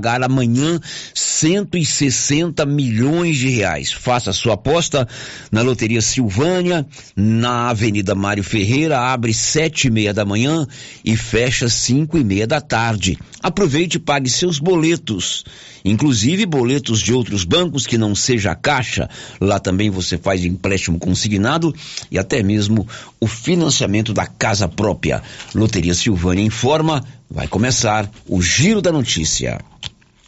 pagar amanhã 160 milhões de reais. Faça sua aposta na Loteria Silvânia, na Avenida Mário Ferreira, abre sete e meia da manhã e fecha cinco e meia da tarde. Aproveite e pague seus boletos, inclusive boletos de outros bancos que não seja a Caixa. Lá também você faz empréstimo consignado e até mesmo o financiamento da casa própria. Loteria Silvânia informa, vai começar o Giro da Notícia.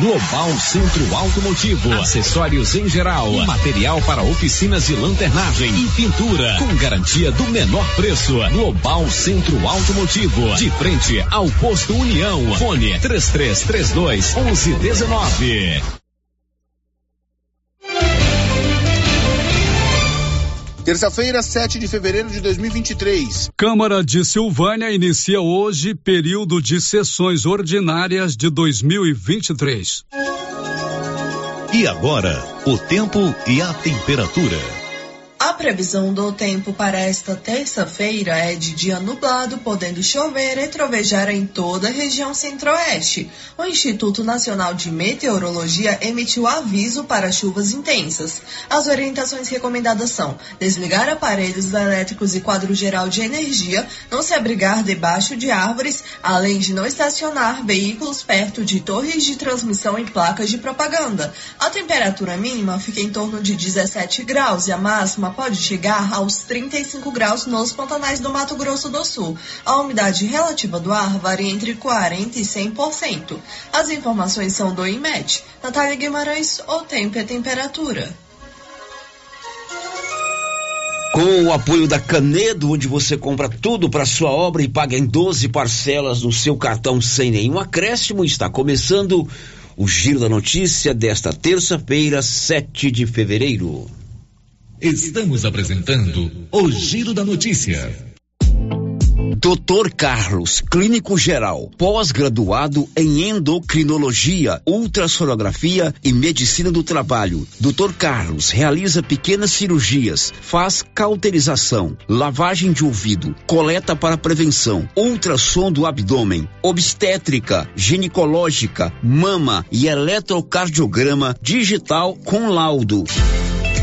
Global Centro Automotivo, acessórios em geral, material para oficinas de lanternagem e pintura, com garantia do menor preço. Global Centro Automotivo, de frente ao posto União. Fone 3332 1119. Terça-feira, 7 de fevereiro de 2023. Câmara de Silvânia inicia hoje período de sessões ordinárias de 2023. E agora, o tempo e a temperatura. Previsão do tempo para esta terça-feira é de dia nublado, podendo chover e trovejar em toda a região centro-oeste. O Instituto Nacional de Meteorologia emitiu aviso para chuvas intensas. As orientações recomendadas são desligar aparelhos elétricos e quadro geral de energia, não se abrigar debaixo de árvores, além de não estacionar veículos perto de torres de transmissão e placas de propaganda. A temperatura mínima fica em torno de 17 graus e a máxima pode chegar aos 35 graus nos pantanais do Mato Grosso do Sul. A umidade relativa do ar varia entre 40% e 100%. As informações são do IMET. Natália Guimarães, o tempo e temperatura. Com o apoio da Canedo, onde você compra tudo para sua obra e paga em 12 parcelas no seu cartão sem nenhum acréscimo, está começando o Giro da Notícia desta terça-feira, 7 de fevereiro. Estamos apresentando o Giro da Notícia. Dr. Carlos, clínico geral, pós-graduado em endocrinologia, ultrassonografia e medicina do trabalho. Dr. Carlos realiza pequenas cirurgias, faz cauterização, lavagem de ouvido, coleta para prevenção, ultrassom do abdômen, obstétrica, ginecológica, mama e eletrocardiograma digital com laudo.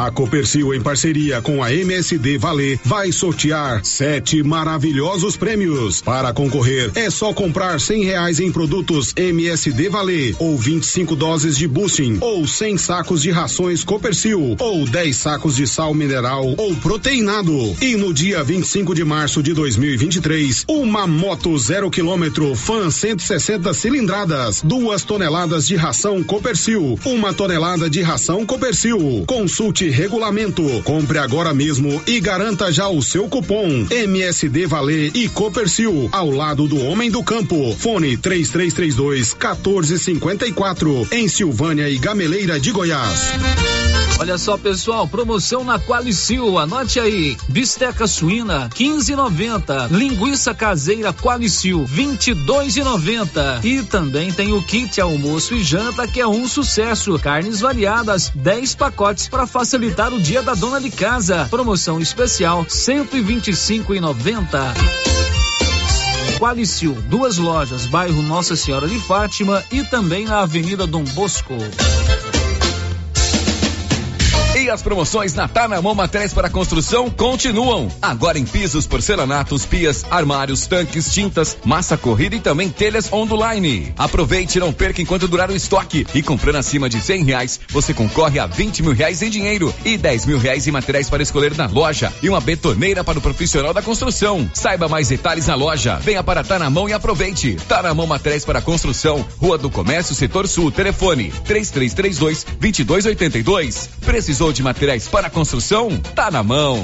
A Copercil, em parceria com a MSD Valer, vai sortear sete maravilhosos prêmios. Para concorrer, é só comprar cem reais em produtos MSD Valer, ou 25 doses de boosting, ou 100 sacos de rações Copercil, ou 10 sacos de sal mineral ou proteinado. E no dia 25 de março de 2023, uma moto zero quilômetro, fan 160 cilindradas, duas toneladas de ração Copercil, uma tonelada de ração Copercil. Consulte regulamento. Compre agora mesmo e garanta já o seu cupom MSD Valer e Copercil ao lado do Homem do Campo. Fone 3332 1454 em Silvânia e Gameleira de Goiás. Olha só, pessoal, promoção na Qualicil, anote aí. Bisteca suína 15,90. Linguiça caseira Qualicil 22,90. E também tem o kit almoço e janta que é um sucesso. Carnes variadas, 10 pacotes para facilitar o dia da dona de casa. Promoção especial 125,90. Qualicil, duas lojas, bairro Nossa Senhora de Fátima e também na Avenida Dom Bosco. E as promoções na Tanamão Materiais para Construção continuam. Agora em pisos, porcelanatos, pias, armários, tanques, tintas, massa corrida e também telhas online. Aproveite e não perca enquanto durar o estoque. E comprando acima de cem reais, você concorre a 20 mil reais em dinheiro e 10 mil reais em materiais para escolher na loja e uma betoneira para o profissional da construção. Saiba mais detalhes na loja. Venha para Tanamão e aproveite. Tanamão Materiais para Construção, Rua do Comércio, Setor Sul, telefone 3332 2282. Precisou de materiais para construção? Tá na mão.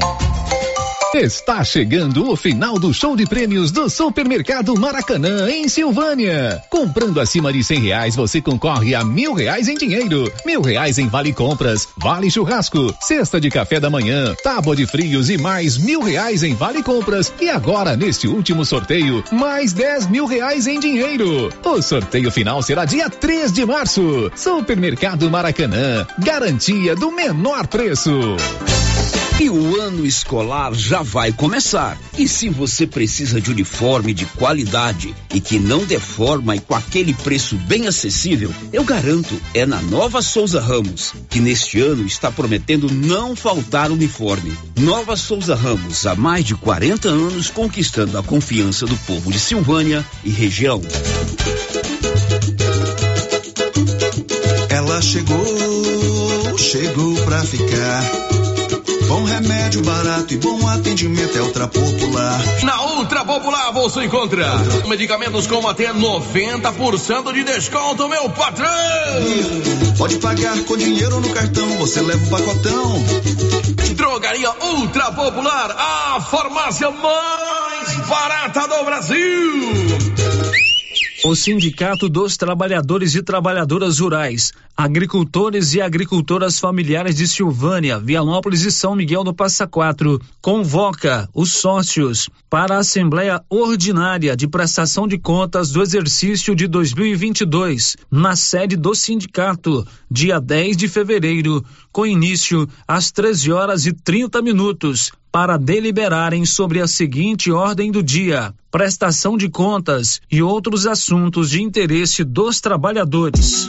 Está chegando o final do show de prêmios do Supermercado Maracanã, em Silvânia. Comprando acima de cem reais, você concorre a mil reais em dinheiro, mil reais em vale compras, vale churrasco, cesta de café da manhã, tábua de frios e mais mil reais em vale compras. E agora, neste último sorteio, mais dez mil reais em dinheiro. O sorteio final será dia 3 de março. Supermercado Maracanã, garantia do menor preço. E o ano escolar já vai começar. E se você precisa de uniforme de qualidade e que não deforma e com aquele preço bem acessível, eu garanto, é na Nova Souza Ramos, que neste ano está prometendo não faltar uniforme. Nova Souza Ramos, há mais de 40 anos conquistando a confiança do povo de Silvânia e região. Ela chegou, chegou pra ficar Bom remédio barato e bom atendimento é Ultra Popular. Na Ultra Popular você encontra medicamentos com até 90% de desconto, meu patrão! Pode pagar com dinheiro no cartão, você leva o pacotão. Drogaria Ultra Popular, a farmácia mais barata do Brasil. O Sindicato dos Trabalhadores e Trabalhadoras Rurais, Agricultores e Agricultoras Familiares de Silvânia, Vianópolis e São Miguel do Passa Quatro convoca os sócios para a Assembleia Ordinária de Prestação de Contas do exercício de 2022, na sede do sindicato, dia 10 de fevereiro, com início às 13 horas e 30 minutos, para deliberarem sobre a seguinte ordem do dia: prestação de contas e outros assuntos de interesse dos trabalhadores.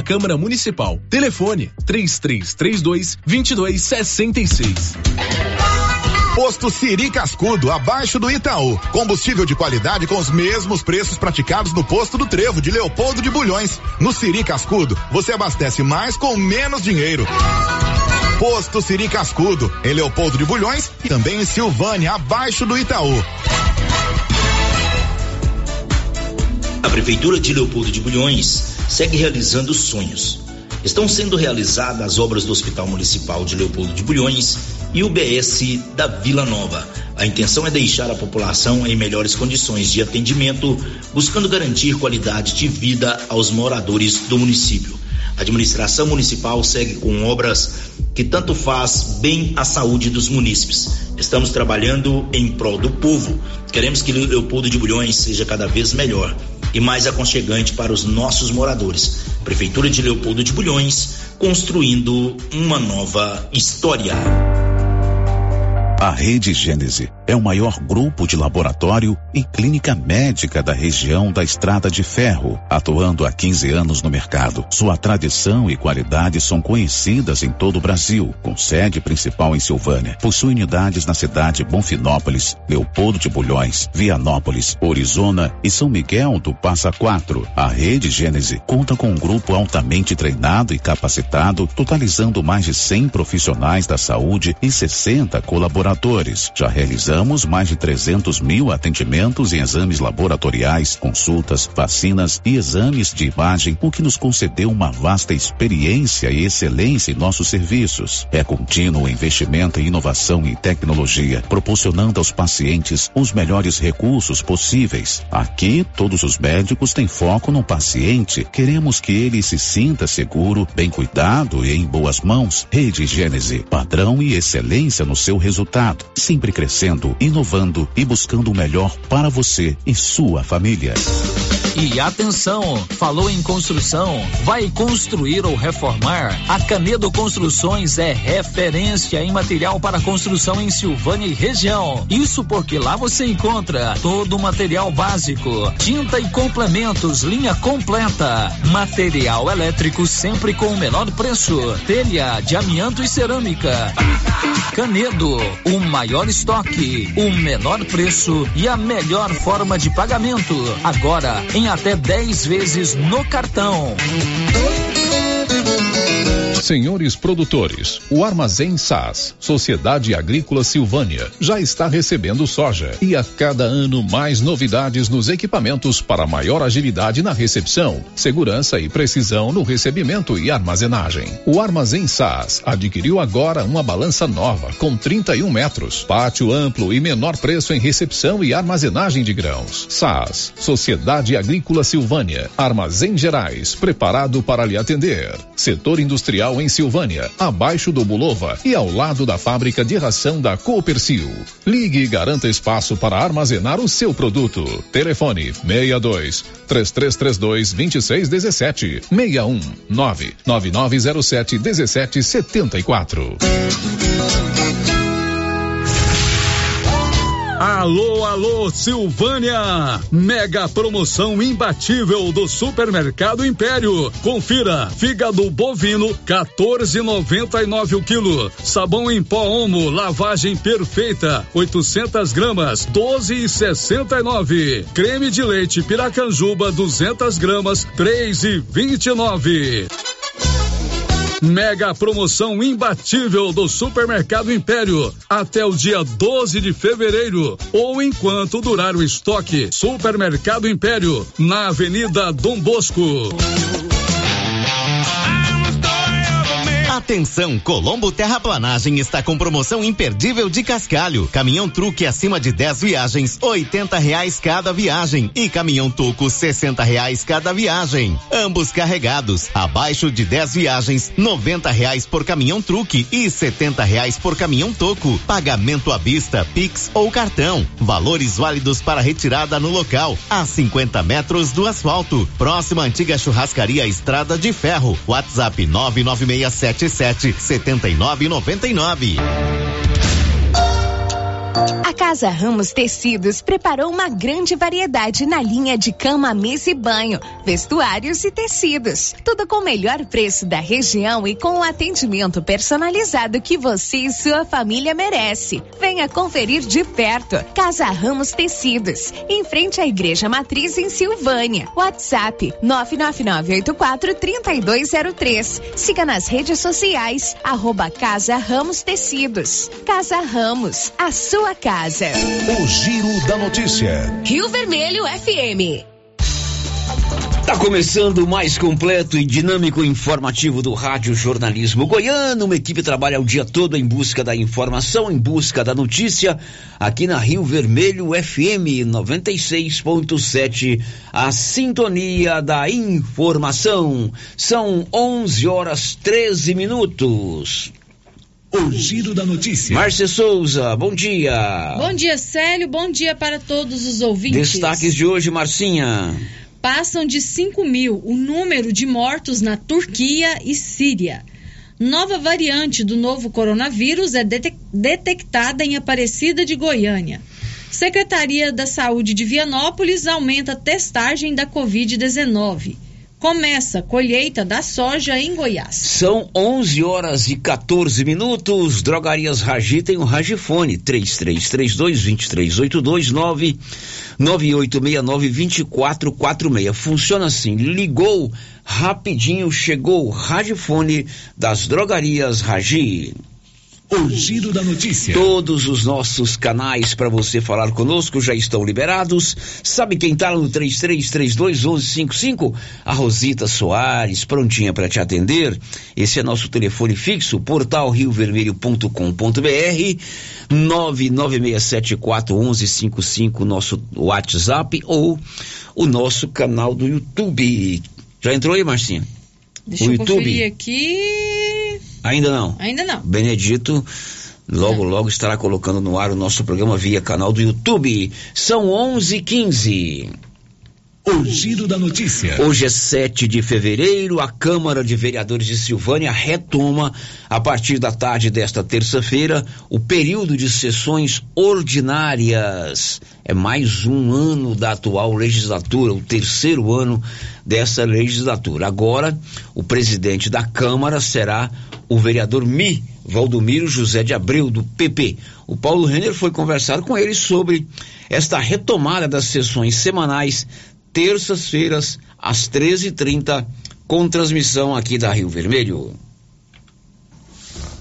Câmara Municipal. Telefone 3332 2266. Posto Siri Cascudo, abaixo do Itaú. Combustível de qualidade com os mesmos preços praticados no posto do Trevo de Leopoldo de Bulhões. No Siri Cascudo, você abastece mais com menos dinheiro. Posto Siri Cascudo, em Leopoldo de Bulhões e também em Silvânia, abaixo do Itaú. A Prefeitura de Leopoldo de Bulhões segue realizando sonhos. Estão sendo realizadas as obras do Hospital Municipal de Leopoldo de Bulhões e o BS da Vila Nova. A intenção é deixar a população em melhores condições de atendimento, buscando garantir qualidade de vida aos moradores do município. A administração municipal segue com obras que tanto faz bem à saúde dos munícipes. Estamos trabalhando em prol do povo. Queremos que Leopoldo de Bulhões seja cada vez melhor e mais aconchegante para os nossos moradores. Prefeitura de Leopoldo de Bulhões, construindo uma nova história. A Rede Gênese é o maior grupo de laboratório e clínica médica da região da Estrada de Ferro, atuando há 15 anos no mercado. Sua tradição e qualidade são conhecidas em todo o Brasil, com sede principal em Silvânia. Possui unidades na cidade Bonfinópolis, Leopoldo de Bulhões, Vianópolis, Orizona e São Miguel do Passa Quatro. A Rede Gênese conta com um grupo altamente treinado e capacitado, totalizando mais de 100 profissionais da saúde e 60 colaboradores. Já realizamos mais de 300 mil atendimentos em exames laboratoriais, consultas, vacinas e exames de imagem, o que nos concedeu uma vasta experiência e excelência em nossos serviços. É contínuo investimento em inovação e tecnologia, proporcionando aos pacientes os melhores recursos possíveis. Aqui, todos os médicos têm foco no paciente. Queremos que ele se sinta seguro, bem cuidado e em boas mãos. Rede Gênese, padrão e excelência no seu resultado, sempre crescendo, inovando e buscando o melhor para você e sua família. E atenção, falou em construção, vai construir ou reformar? A Canedo Construções é referência em material para construção em Silvânia e região. Isso porque lá você encontra todo o material básico, tinta e complementos, linha completa, material elétrico sempre com o menor preço, telha de amianto e cerâmica. Canedo, o maior estoque, o menor preço e a melhor forma de pagamento. Agora em até 10 vezes no cartão. Senhores produtores, o Armazém SAS, Sociedade Agrícola Silvânia, já está recebendo soja e a cada ano mais novidades nos equipamentos para maior agilidade na recepção, segurança e precisão no recebimento e armazenagem. O Armazém SAS adquiriu agora uma balança nova com 31 metros, pátio amplo e menor preço em recepção e armazenagem de grãos. SAS, Sociedade Agrícola Silvânia, Armazém Gerais, preparado para lhe atender. Setor industrial em Silvânia, abaixo do Bulova e ao lado da fábrica de ração da Coopercil. Ligue e garanta espaço para armazenar o seu produto. Telefone 62 3332 2617 61 99907 1774. Alô, alô, Silvânia! Mega promoção imbatível do Supermercado Império. Confira: fígado bovino 14,99 o quilo. Sabão em pó Omo, lavagem perfeita 800 gramas 12,69. Creme de leite Piracanjuba 200 gramas 3,29. Mega promoção imbatível do Supermercado Império até o dia 12 de fevereiro ou enquanto durar o estoque. Supermercado Império na Avenida Dom Bosco. Atenção, Colombo Terraplanagem está com promoção imperdível de cascalho. Caminhão truque acima de 10 viagens, oitenta reais cada viagem e caminhão tuco sessenta reais cada viagem. Ambos carregados, abaixo de 10 viagens, noventa reais por caminhão truque e setenta reais por caminhão toco. Pagamento à vista, Pix ou cartão. Valores válidos para retirada no local, a 50 metros do asfalto. Próxima antiga churrascaria Estrada de Ferro. WhatsApp 99677 7999. A Casa Ramos Tecidos preparou uma grande variedade na linha de cama, mesa e banho, vestuários e tecidos. Tudo com o melhor preço da região e com o atendimento personalizado que você e sua família merece. Venha conferir de perto. Casa Ramos Tecidos, em frente à Igreja Matriz em Silvânia. WhatsApp 999843203. Siga nas redes sociais arroba Casa Ramos Tecidos. Casa Ramos, a sua casa. O Giro da Notícia. Rio Vermelho FM. Tá começando o mais completo e dinâmico informativo do Rádio Jornalismo Goiano. Uma equipe trabalha o dia todo em busca da informação, em busca da notícia, aqui na Rio Vermelho FM 96.7, a sintonia da informação. São 11 horas 13 minutos. O Giro da Notícia. Márcia Souza, bom dia. Bom dia, Célio. Bom dia para todos os ouvintes. Destaques de hoje, Marcinha. Passam de 5 mil o número de mortos na Turquia e Síria. Nova variante do novo coronavírus é detectada em Aparecida de Goiânia. Secretaria da Saúde de Vianópolis aumenta a testagem da Covid-19 começa a colheita da soja em Goiás. São 11 horas e 14 minutos. Drogarias Ragi tem o Ragifone 3332 2382 9869 2446. Funciona assim: ligou rapidinho, chegou o Ragifone das Drogarias Ragi. O Giro da Notícia. Todos os nossos canais para você falar conosco já estão liberados. Sabe quem tá no 33321155? A Rosita Soares, prontinha para te atender. Esse é nosso telefone fixo, portal riovermelho.com.br 996741155, nosso WhatsApp ou o nosso canal do YouTube. Já entrou aí, Marcinha? Deixa o eu YouTube? conferir aqui. Ainda não. Ainda não. Benedito logo logo estará colocando no ar o nosso programa via canal do YouTube. São 11:15. O Giro da Notícia. Hoje é 7 de fevereiro, a Câmara de Vereadores de Silvânia retoma, a partir da tarde desta terça-feira, o período de sessões ordinárias. É mais um ano da atual legislatura, o terceiro ano dessa legislatura. Agora, o presidente da Câmara será o vereador Mi, Valdomiro José de Abreu, do PP. O Paulo Renner foi conversar com ele sobre esta retomada das sessões semanais terças-feiras, às 13h30, com transmissão aqui da Rio Vermelho.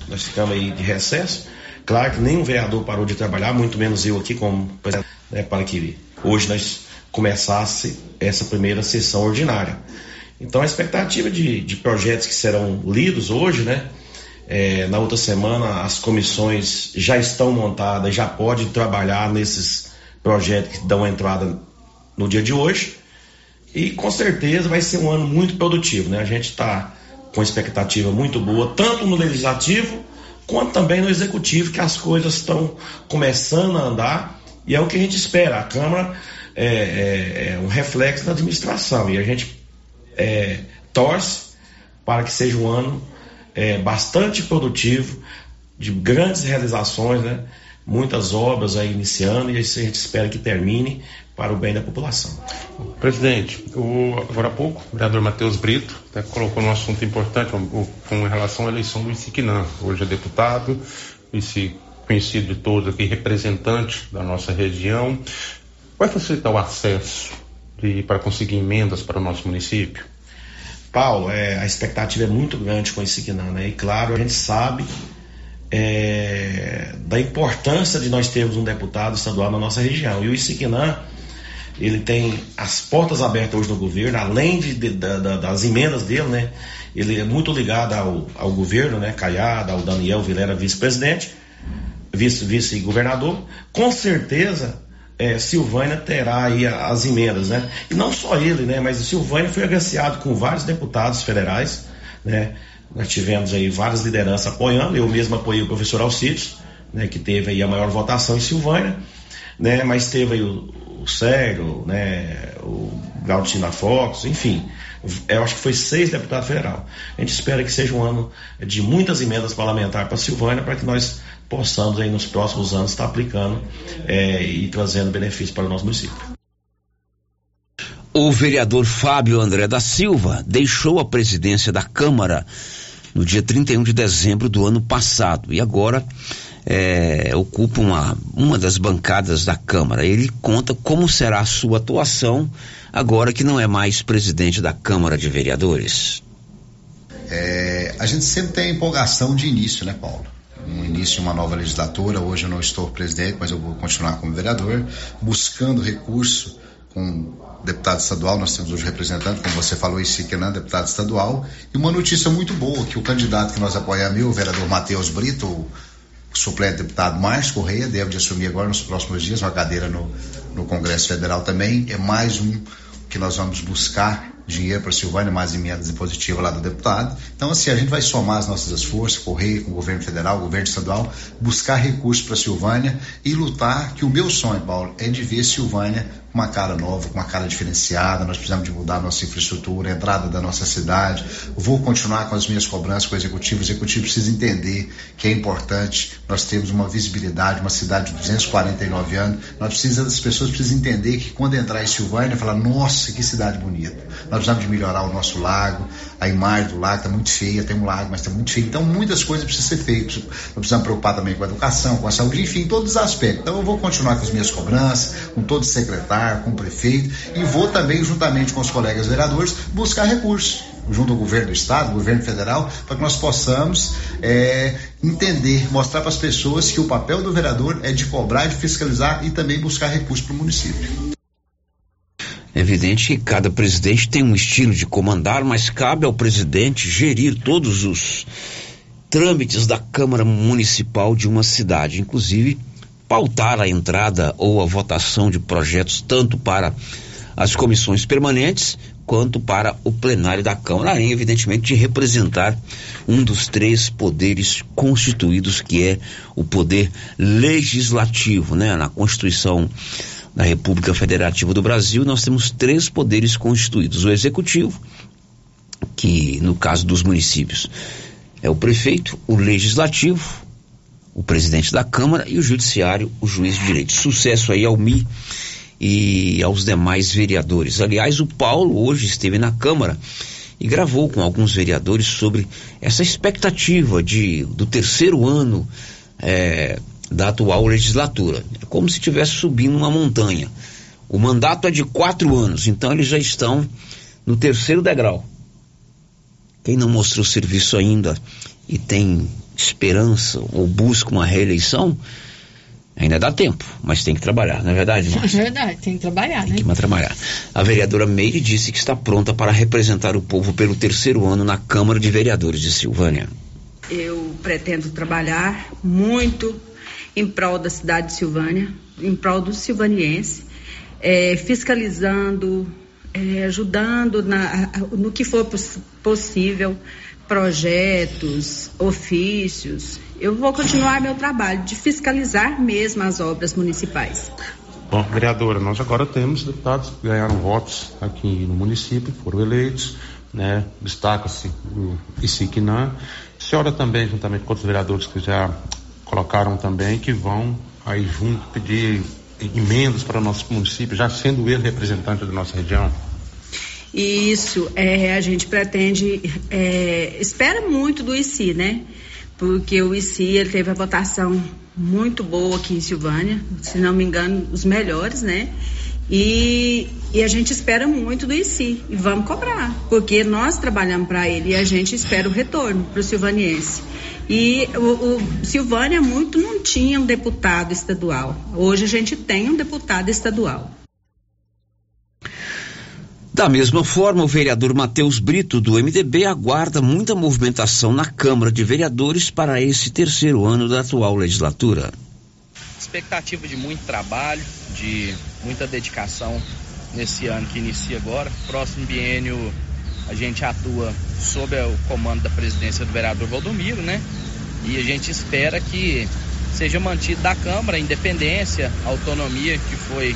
Nós ficamos aí de recesso. Claro que nenhum vereador parou de trabalhar, muito menos eu aqui, como presidente, né, para que hoje nós começasse essa primeira sessão ordinária. Então a expectativa de, de projetos que serão lidos hoje, né? É, na outra semana as comissões já estão montadas, já podem trabalhar nesses projetos que dão entrada no dia de hoje. E com certeza vai ser um ano muito produtivo, né? A gente está com expectativa muito boa, tanto no legislativo quanto também no executivo, que as coisas estão começando a andar e é o que a gente espera. A Câmara é, é, é um reflexo da administração e a gente é, torce para que seja um ano é, bastante produtivo, de grandes realizações, né? muitas obras aí iniciando e a gente espera que termine para o bem da população. Presidente, o, agora há pouco, o vereador Matheus Brito né, colocou um assunto importante o, com relação à eleição do Isiquinã. Hoje é deputado, vice conhecido de todos aqui, representante da nossa região. Vai facilitar o acesso de, para conseguir emendas para o nosso município? Paulo, é, a expectativa é muito grande com esse Isiquinã, né? E claro, a gente sabe é, da importância de nós termos um deputado estadual na nossa região. E o Isiquinã, ele tem as portas abertas hoje no governo, além de, de, da, das emendas dele, né? Ele é muito ligado ao, ao governo, né? Caiada, ao Daniel Vilera, vice-presidente, vice-governador. Vice Com certeza, é, Silvânia terá aí as emendas, né? E não só ele, né? Mas Silvânia foi agraciado com vários deputados federais, né? Nós tivemos aí várias lideranças apoiando, eu mesmo apoiei o professor Alcides, né, que teve aí a maior votação em Silvânia, né, mas teve aí o, o Sérgio, né, o Gaudina Fox, enfim, eu acho que foi seis deputados federal. A gente espera que seja um ano de muitas emendas parlamentares para Silvânia, para que nós possamos aí nos próximos anos estar aplicando é, e trazendo benefícios para o nosso município. O vereador Fábio André da Silva deixou a presidência da Câmara no dia 31 de dezembro do ano passado e agora é, ocupa uma, uma das bancadas da Câmara. Ele conta como será a sua atuação agora que não é mais presidente da Câmara de Vereadores. É, a gente sempre tem a empolgação de início, né, Paulo? no início de uma nova legislatura. Hoje eu não estou presidente, mas eu vou continuar como vereador, buscando recurso com deputado estadual, nós temos hoje representante, como você falou, Isiquenan, deputado estadual, e uma notícia muito boa, que o candidato que nós apoiamos, o vereador Matheus Brito, suplente deputado Márcio Correia, deve de assumir agora nos próximos dias uma cadeira no, no Congresso Federal também, é mais um que nós vamos buscar dinheiro para Silvânia, mais emendas impositivas lá do deputado. Então, assim, a gente vai somar as nossas forças, correr com o governo federal, governo estadual, buscar recursos para Silvânia e lutar, que o meu sonho, Paulo, é de ver Silvânia uma cara nova, com uma cara diferenciada. Nós precisamos de mudar a nossa infraestrutura, a entrada da nossa cidade. Vou continuar com as minhas cobranças com o executivo. O executivo precisa entender que é importante nós termos uma visibilidade, uma cidade de 249 anos. Nós precisamos, as pessoas precisam entender que quando entrar em Silvânia, falar, nossa, que cidade bonita. Nós precisamos de melhorar o nosso lago, a imagem do lago está muito feia, tem um lago, mas está muito feio. Então, muitas coisas precisam ser feitas. Nós precisamos preocupar também com a educação, com a saúde, enfim, todos os aspectos. Então, eu vou continuar com as minhas cobranças, com todos os secretários com o prefeito e vou também, juntamente com os colegas vereadores, buscar recursos. junto ao governo do estado, governo federal, para que nós possamos é, entender, mostrar para as pessoas que o papel do vereador é de cobrar, de fiscalizar e também buscar recursos para o município. É evidente que cada presidente tem um estilo de comandar, mas cabe ao presidente gerir todos os trâmites da Câmara Municipal de uma cidade, inclusive pautar a entrada ou a votação de projetos tanto para as comissões permanentes quanto para o plenário da Câmara, além, evidentemente, de representar um dos três poderes constituídos, que é o poder legislativo, né? Na Constituição da República Federativa do Brasil, nós temos três poderes constituídos: o executivo, que no caso dos municípios é o prefeito, o legislativo, o presidente da Câmara e o judiciário, o juiz de direito. Sucesso aí ao MI e aos demais vereadores. Aliás, o Paulo hoje esteve na Câmara e gravou com alguns vereadores sobre essa expectativa de do terceiro ano é, da atual legislatura. É como se estivesse subindo uma montanha. O mandato é de quatro anos, então eles já estão no terceiro degrau. Quem não mostrou serviço ainda e tem esperança ou busca uma reeleição, ainda dá tempo, mas tem que trabalhar, não é verdade? É verdade, tem que trabalhar, tem né? que trabalhar. A vereadora Meire disse que está pronta para representar o povo pelo terceiro ano na Câmara de Vereadores de Silvânia. Eu pretendo trabalhar muito em prol da cidade de Silvânia, em prol do silvaniense, é, fiscalizando, é, ajudando na, no que for poss possível, projetos, ofícios. Eu vou continuar meu trabalho de fiscalizar mesmo as obras municipais. Bom, vereadora, nós agora temos deputados que ganharam votos aqui no município, foram eleitos, né? Destaca-se o Isiquinã. A senhora também, juntamente com outros vereadores que já colocaram também, que vão aí junto pedir emendas para o nosso município, já sendo ele representante da nossa região? Isso, é, a gente pretende, é, espera muito do ICI, né? Porque o ICI ele teve a votação muito boa aqui em Silvânia, se não me engano, os melhores, né? E, e a gente espera muito do ICI e vamos cobrar, porque nós trabalhamos para ele e a gente espera o retorno para o silvaniense. E o, o Silvânia muito não tinha um deputado estadual. Hoje a gente tem um deputado estadual. Da mesma forma, o vereador Matheus Brito, do MDB, aguarda muita movimentação na Câmara de Vereadores para esse terceiro ano da atual legislatura. Expectativa de muito trabalho, de muita dedicação nesse ano que inicia agora. Próximo biênio a gente atua sob o comando da presidência do vereador Valdomiro, né? E a gente espera que seja mantido da Câmara a independência, a autonomia que foi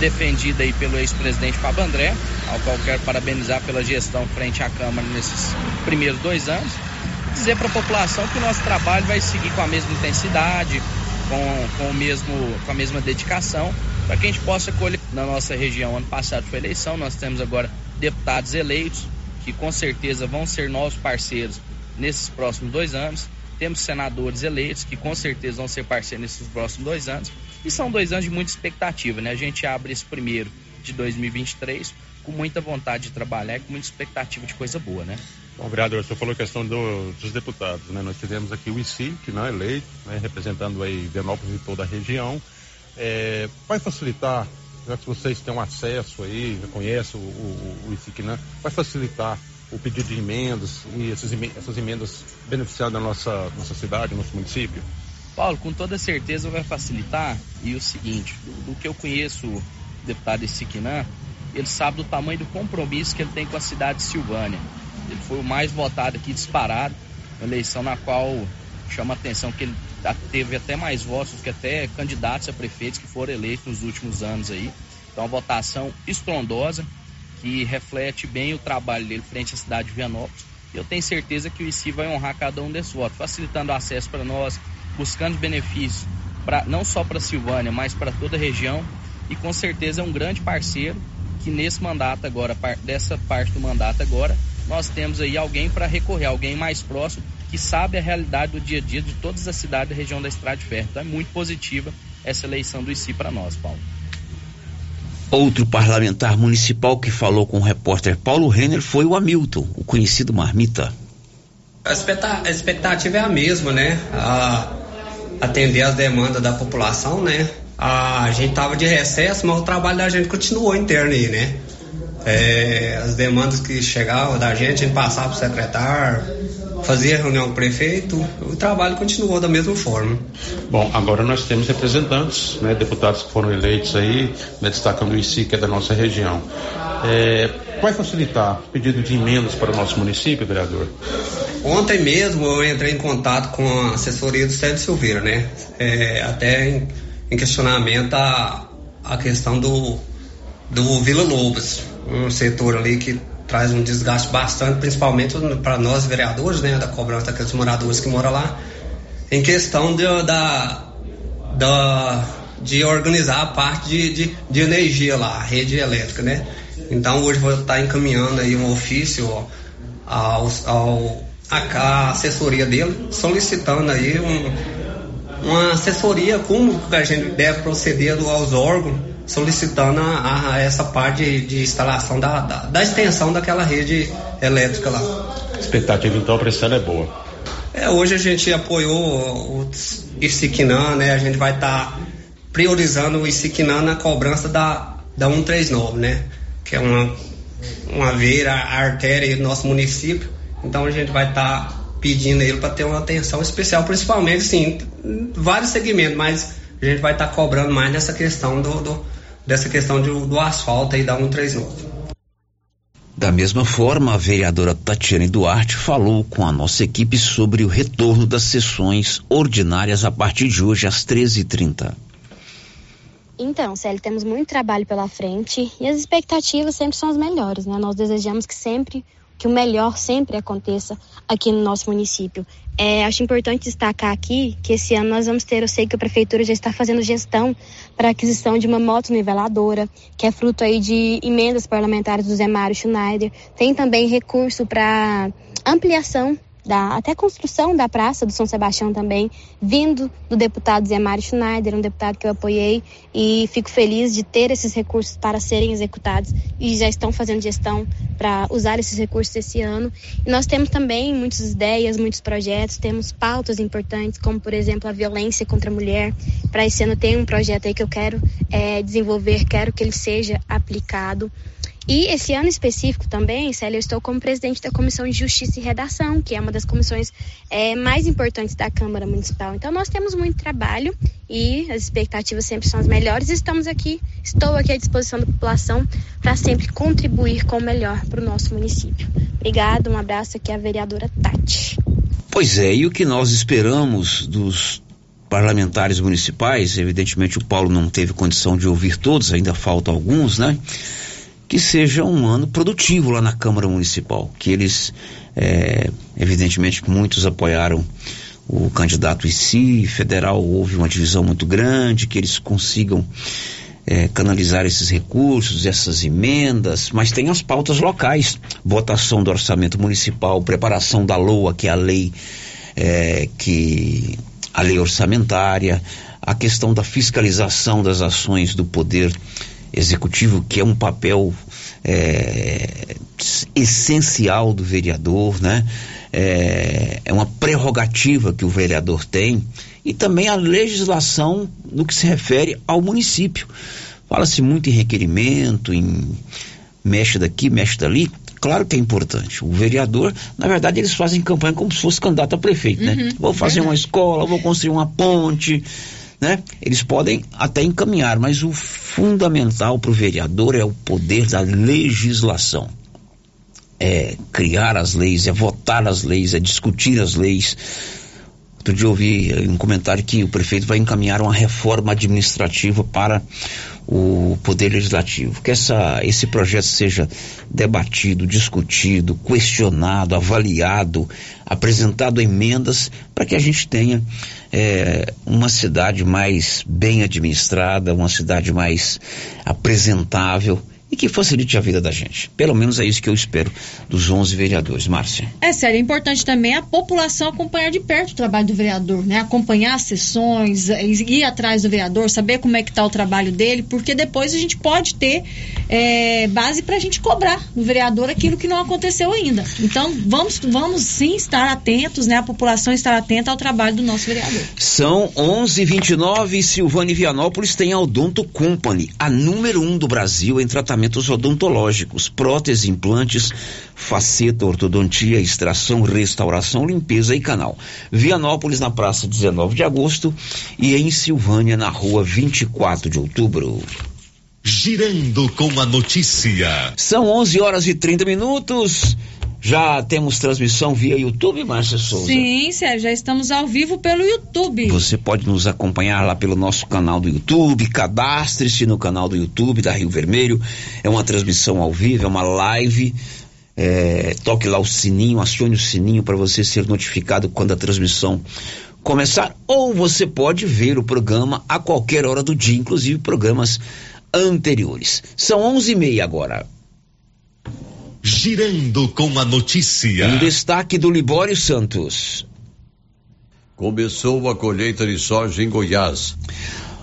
defendida aí pelo ex-presidente Fábio André, ao qual quero parabenizar pela gestão frente à Câmara nesses primeiros dois anos. Dizer para a população que o nosso trabalho vai seguir com a mesma intensidade, com, com, o mesmo, com a mesma dedicação, para que a gente possa colher na nossa região. Ano passado foi eleição, nós temos agora deputados eleitos, que com certeza vão ser nossos parceiros nesses próximos dois anos. Temos senadores eleitos, que com certeza vão ser parceiros nesses próximos dois anos. E são dois anos de muita expectativa, né? A gente abre esse primeiro de 2023 com muita vontade de trabalhar e com muita expectativa de coisa boa, né? Bom, vereador, você falou a questão do, dos deputados, né? Nós tivemos aqui o ICI, que não é eleito, né? representando aí Venópolis e toda a região. É, vai facilitar, já que vocês têm um acesso aí, já conhecem o, o, o ICI, vai facilitar o pedido de emendas e essas, essas emendas beneficiando a nossa, nossa cidade, nosso município? Paulo, com toda certeza vai facilitar. E o seguinte, do, do que eu conheço o deputado Siquinã, ele sabe do tamanho do compromisso que ele tem com a cidade de Silvânia. Ele foi o mais votado aqui disparado, uma eleição na qual chama a atenção que ele teve até mais votos do que até candidatos a prefeitos que foram eleitos nos últimos anos aí. Então, uma votação estrondosa que reflete bem o trabalho dele frente à cidade de Vianópolis. Eu tenho certeza que o ICI vai honrar cada um desses votos, facilitando o acesso para nós, buscando benefícios pra, não só para Silvânia, mas para toda a região. E com certeza é um grande parceiro que nesse mandato agora, dessa parte do mandato agora, nós temos aí alguém para recorrer, alguém mais próximo que sabe a realidade do dia a dia de todas as cidades da região da Estrada de Ferro. Então é muito positiva essa eleição do ICI para nós, Paulo. Outro parlamentar municipal que falou com o repórter Paulo Renner foi o Hamilton, o conhecido Marmita. A expectativa é a mesma, né? A atender as demandas da população, né? A gente tava de recesso, mas o trabalho da gente continuou interno aí, né? É, as demandas que chegavam da gente, a gente passava para o secretário, fazia reunião com o prefeito, o trabalho continuou da mesma forma. Bom, agora nós temos representantes, né, deputados que foram eleitos aí, né, destacando o ICI, que é da nossa região. É, vai facilitar o pedido de emendas para o nosso município, vereador? Ontem mesmo eu entrei em contato com a assessoria do Sérgio Silveira, né? É, até em, em, questionamento a, a questão do, do Vila Lobos, um setor ali que traz um desgaste bastante, principalmente para nós vereadores, né? Da cobrança daqueles moradores que moram lá, em questão de, da, da, de organizar a parte de, de, de energia lá, a rede elétrica, né? Então hoje vou estar encaminhando aí um ofício ao, ao a, assessoria dele, solicitando aí um, uma assessoria como a gente deve proceder aos órgãos, solicitando a, a essa parte de, de instalação da, da, da, extensão daquela rede elétrica lá. A expectativa então para esse ano é boa. É, hoje a gente apoiou o Isiquinã, né? A gente vai estar tá priorizando o Isiquinã na cobrança da, da 139, né? Que é uma, uma veira, a artéria do nosso município então a gente vai estar tá pedindo ele para ter uma atenção especial, principalmente sim, vários segmentos, mas a gente vai estar tá cobrando mais nessa questão do, do dessa questão do, do asfalto aí da 139. Da mesma forma, a vereadora Tatiane Duarte falou com a nossa equipe sobre o retorno das sessões ordinárias a partir de hoje às 13h30. Então, Célio, temos muito trabalho pela frente e as expectativas sempre são as melhores, né? Nós desejamos que sempre que o melhor sempre aconteça aqui no nosso município. É, acho importante destacar aqui que esse ano nós vamos ter, eu sei que a prefeitura já está fazendo gestão para aquisição de uma moto niveladora, que é fruto aí de emendas parlamentares do Zé Mário Schneider. Tem também recurso para ampliação da até construção da Praça do São Sebastião também, vindo do deputado Zé Mário Schneider, um deputado que eu apoiei e fico feliz de ter esses recursos para serem executados e já estão fazendo gestão para usar esses recursos esse ano. E nós temos também muitas ideias, muitos projetos, temos pautas importantes, como por exemplo a violência contra a mulher. Para esse ano tem um projeto aí que eu quero é, desenvolver, quero que ele seja aplicado. E esse ano específico também, Célia, eu estou como presidente da Comissão de Justiça e Redação, que é uma das comissões é, mais importantes da Câmara Municipal. Então nós temos muito trabalho e as expectativas sempre são as melhores. Estamos aqui, estou aqui à disposição da população para sempre contribuir com o melhor para o nosso município. Obrigada, um abraço aqui à vereadora Tati. Pois é, e o que nós esperamos dos parlamentares municipais, evidentemente o Paulo não teve condição de ouvir todos, ainda faltam alguns, né? Que seja um ano produtivo lá na Câmara Municipal, que eles, é, evidentemente, muitos apoiaram o candidato em si, federal houve uma divisão muito grande, que eles consigam é, canalizar esses recursos, essas emendas, mas tem as pautas locais, votação do orçamento municipal, preparação da LOA, que é a lei é, que a lei orçamentária, a questão da fiscalização das ações do poder executivo, que é um papel é, essencial do vereador, né? É, é uma prerrogativa que o vereador tem e também a legislação no que se refere ao município. Fala-se muito em requerimento, em mexe daqui, mexe dali. Claro que é importante. O vereador, na verdade, eles fazem campanha como se fosse candidato a prefeito, né? uhum, né? Vou fazer uma escola, vou construir uma ponte, né? Eles podem até encaminhar, mas o fundamental para o vereador é o poder da legislação. É criar as leis, é votar as leis, é discutir as leis. Outro dia eu ouvi um comentário que o prefeito vai encaminhar uma reforma administrativa para o Poder Legislativo. Que essa, esse projeto seja debatido, discutido, questionado, avaliado, apresentado emendas para que a gente tenha é, uma cidade mais bem administrada, uma cidade mais apresentável e que facilite a vida da gente. Pelo menos é isso que eu espero dos 11 vereadores. Márcia. É sério, é importante também a população acompanhar de perto o trabalho do vereador, né? Acompanhar as sessões, eh, ir atrás do vereador, saber como é que está o trabalho dele, porque depois a gente pode ter é, base para a gente cobrar do vereador aquilo que não aconteceu ainda. Então, vamos, vamos sim estar atentos, né? A população estar atenta ao trabalho do nosso vereador. São 11:29 e Silvânia e Vianópolis tem a Odonto Company, a número um do Brasil em tratamentos odontológicos, próteses, implantes, faceta, ortodontia, extração, restauração, limpeza e canal. Vianópolis na praça 19 de agosto e em Silvânia na rua 24 de outubro. Girando com a notícia. São 11 horas e 30 minutos. Já temos transmissão via YouTube, Márcia Souza? Sim, Sérgio, já estamos ao vivo pelo YouTube. Você pode nos acompanhar lá pelo nosso canal do YouTube, cadastre-se no canal do YouTube da Rio Vermelho. É uma transmissão ao vivo, é uma live. É, toque lá o sininho, acione o sininho para você ser notificado quando a transmissão começar. Ou você pode ver o programa a qualquer hora do dia, inclusive programas anteriores. São onze e meia agora. Girando com a notícia. Um destaque do Libório Santos. Começou a colheita de soja em Goiás.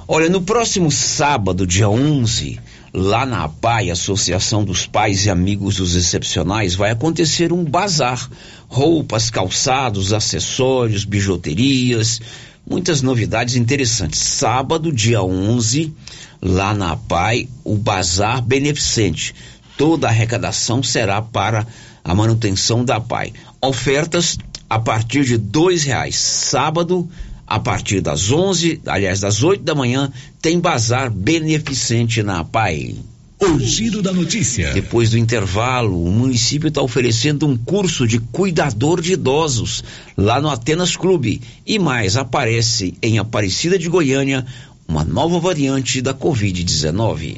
Olha, no próximo sábado, dia 11, lá na APAI, Associação dos Pais e Amigos dos Excepcionais, vai acontecer um bazar. Roupas, calçados, acessórios, bijuterias, muitas novidades interessantes. Sábado, dia 11, lá na APAI, o bazar beneficente toda a arrecadação será para a manutenção da PAI. Ofertas a partir de dois reais. Sábado, a partir das 11, aliás, das 8 da manhã, tem bazar beneficente na PAI. O giro da notícia. Depois do intervalo, o município está oferecendo um curso de cuidador de idosos lá no Atenas Clube. E mais, aparece em Aparecida de Goiânia uma nova variante da Covid-19.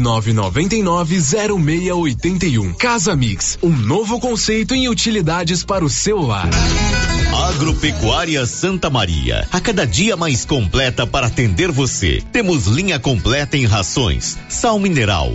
99990681. Casa Mix, um novo conceito em utilidades para o celular. Agropecuária Santa Maria, a cada dia mais completa para atender você. Temos linha completa em rações, sal mineral,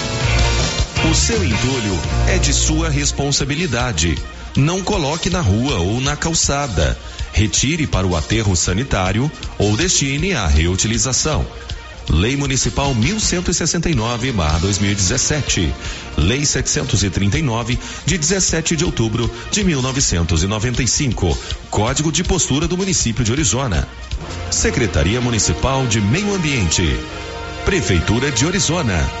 O seu entulho é de sua responsabilidade. Não coloque na rua ou na calçada. Retire para o aterro sanitário ou destine à reutilização. Lei Municipal 1169/2017. Lei 739 de 17 de outubro de 1995. Código de postura do município de Orizona. Secretaria Municipal de Meio Ambiente. Prefeitura de Orizona.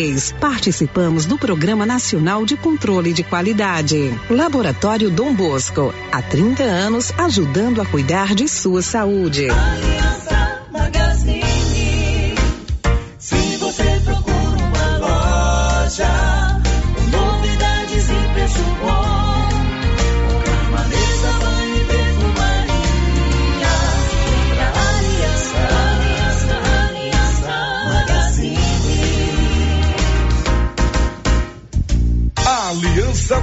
Participamos do Programa Nacional de Controle de Qualidade. Laboratório Dom Bosco. Há 30 anos ajudando a cuidar de sua saúde. Aliança Magazine.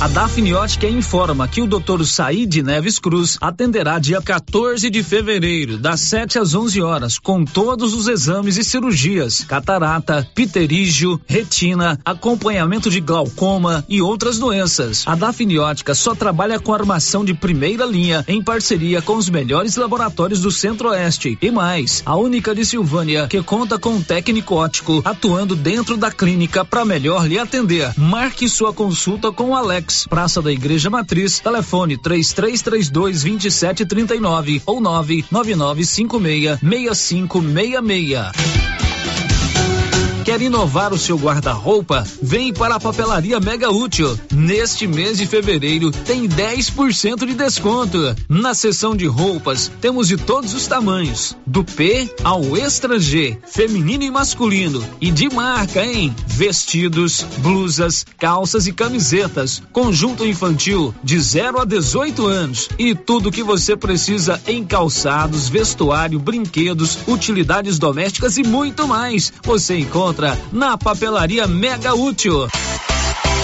A Dafniótica informa que o Dr. Said Neves Cruz atenderá dia 14 de fevereiro, das 7 às 11 horas, com todos os exames e cirurgias: catarata, pterígio, retina, acompanhamento de glaucoma e outras doenças. A Dafniótica só trabalha com armação de primeira linha em parceria com os melhores laboratórios do Centro-Oeste. E mais, a única de Silvânia que conta com um técnico ótico atuando dentro da clínica para melhor lhe atender. Marque sua consulta com o Alex, Praça da Igreja Matriz, telefone 3332 2739 ou 99956 6566. Quer inovar o seu guarda-roupa? Vem para a Papelaria Mega Útil. Neste mês de fevereiro tem 10% de desconto. Na seção de roupas, temos de todos os tamanhos, do P ao Extra G, feminino e masculino, e de marca, hein? Vestidos, blusas, calças e camisetas, conjunto infantil de 0 a 18 anos e tudo que você precisa em calçados, vestuário, brinquedos, utilidades domésticas e muito mais. Você encontra na Papelaria Mega Útil.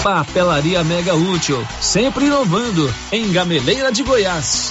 Papelaria Mega Útil, sempre inovando, em Gameleira de Goiás.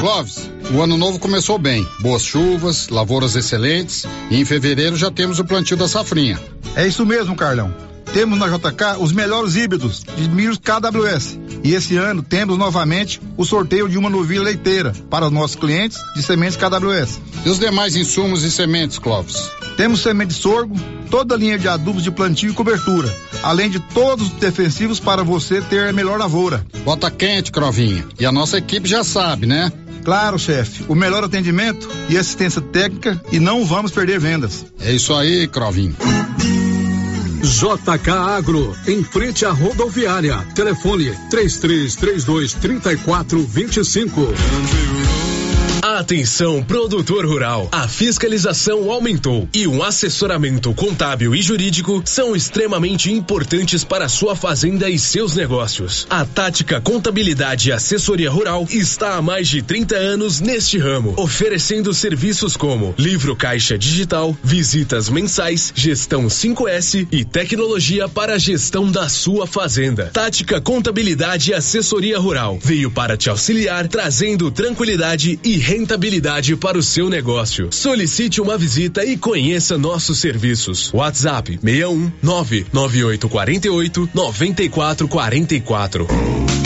Clóvis, o ano novo começou bem. Boas chuvas, lavouras excelentes e em fevereiro já temos o plantio da safrinha. É isso mesmo, Carlão. Temos na JK os melhores híbridos de milhos KWS. E esse ano temos novamente o sorteio de uma novilha leiteira para os nossos clientes de sementes KWS. E os demais insumos e sementes, Clóvis? Temos semente de sorgo, toda a linha de adubos de plantio e cobertura, além de todos os defensivos para você ter a melhor lavoura. Bota quente, Crovinha. E a nossa equipe já sabe, né? Claro, chefe. O melhor atendimento e assistência técnica e não vamos perder vendas. É isso aí, Crovinho. JK Agro, em frente à rodoviária. Telefone 3332 3425. Atenção, produtor rural. A fiscalização aumentou e o assessoramento contábil e jurídico são extremamente importantes para sua fazenda e seus negócios. A Tática Contabilidade e Assessoria Rural está há mais de 30 anos neste ramo, oferecendo serviços como livro caixa digital, visitas mensais, gestão 5S e tecnologia para a gestão da sua fazenda. Tática Contabilidade e Assessoria Rural veio para te auxiliar, trazendo tranquilidade e rentabilidade para o seu negócio. Solicite uma visita e conheça nossos serviços. WhatsApp 61 99848 9444.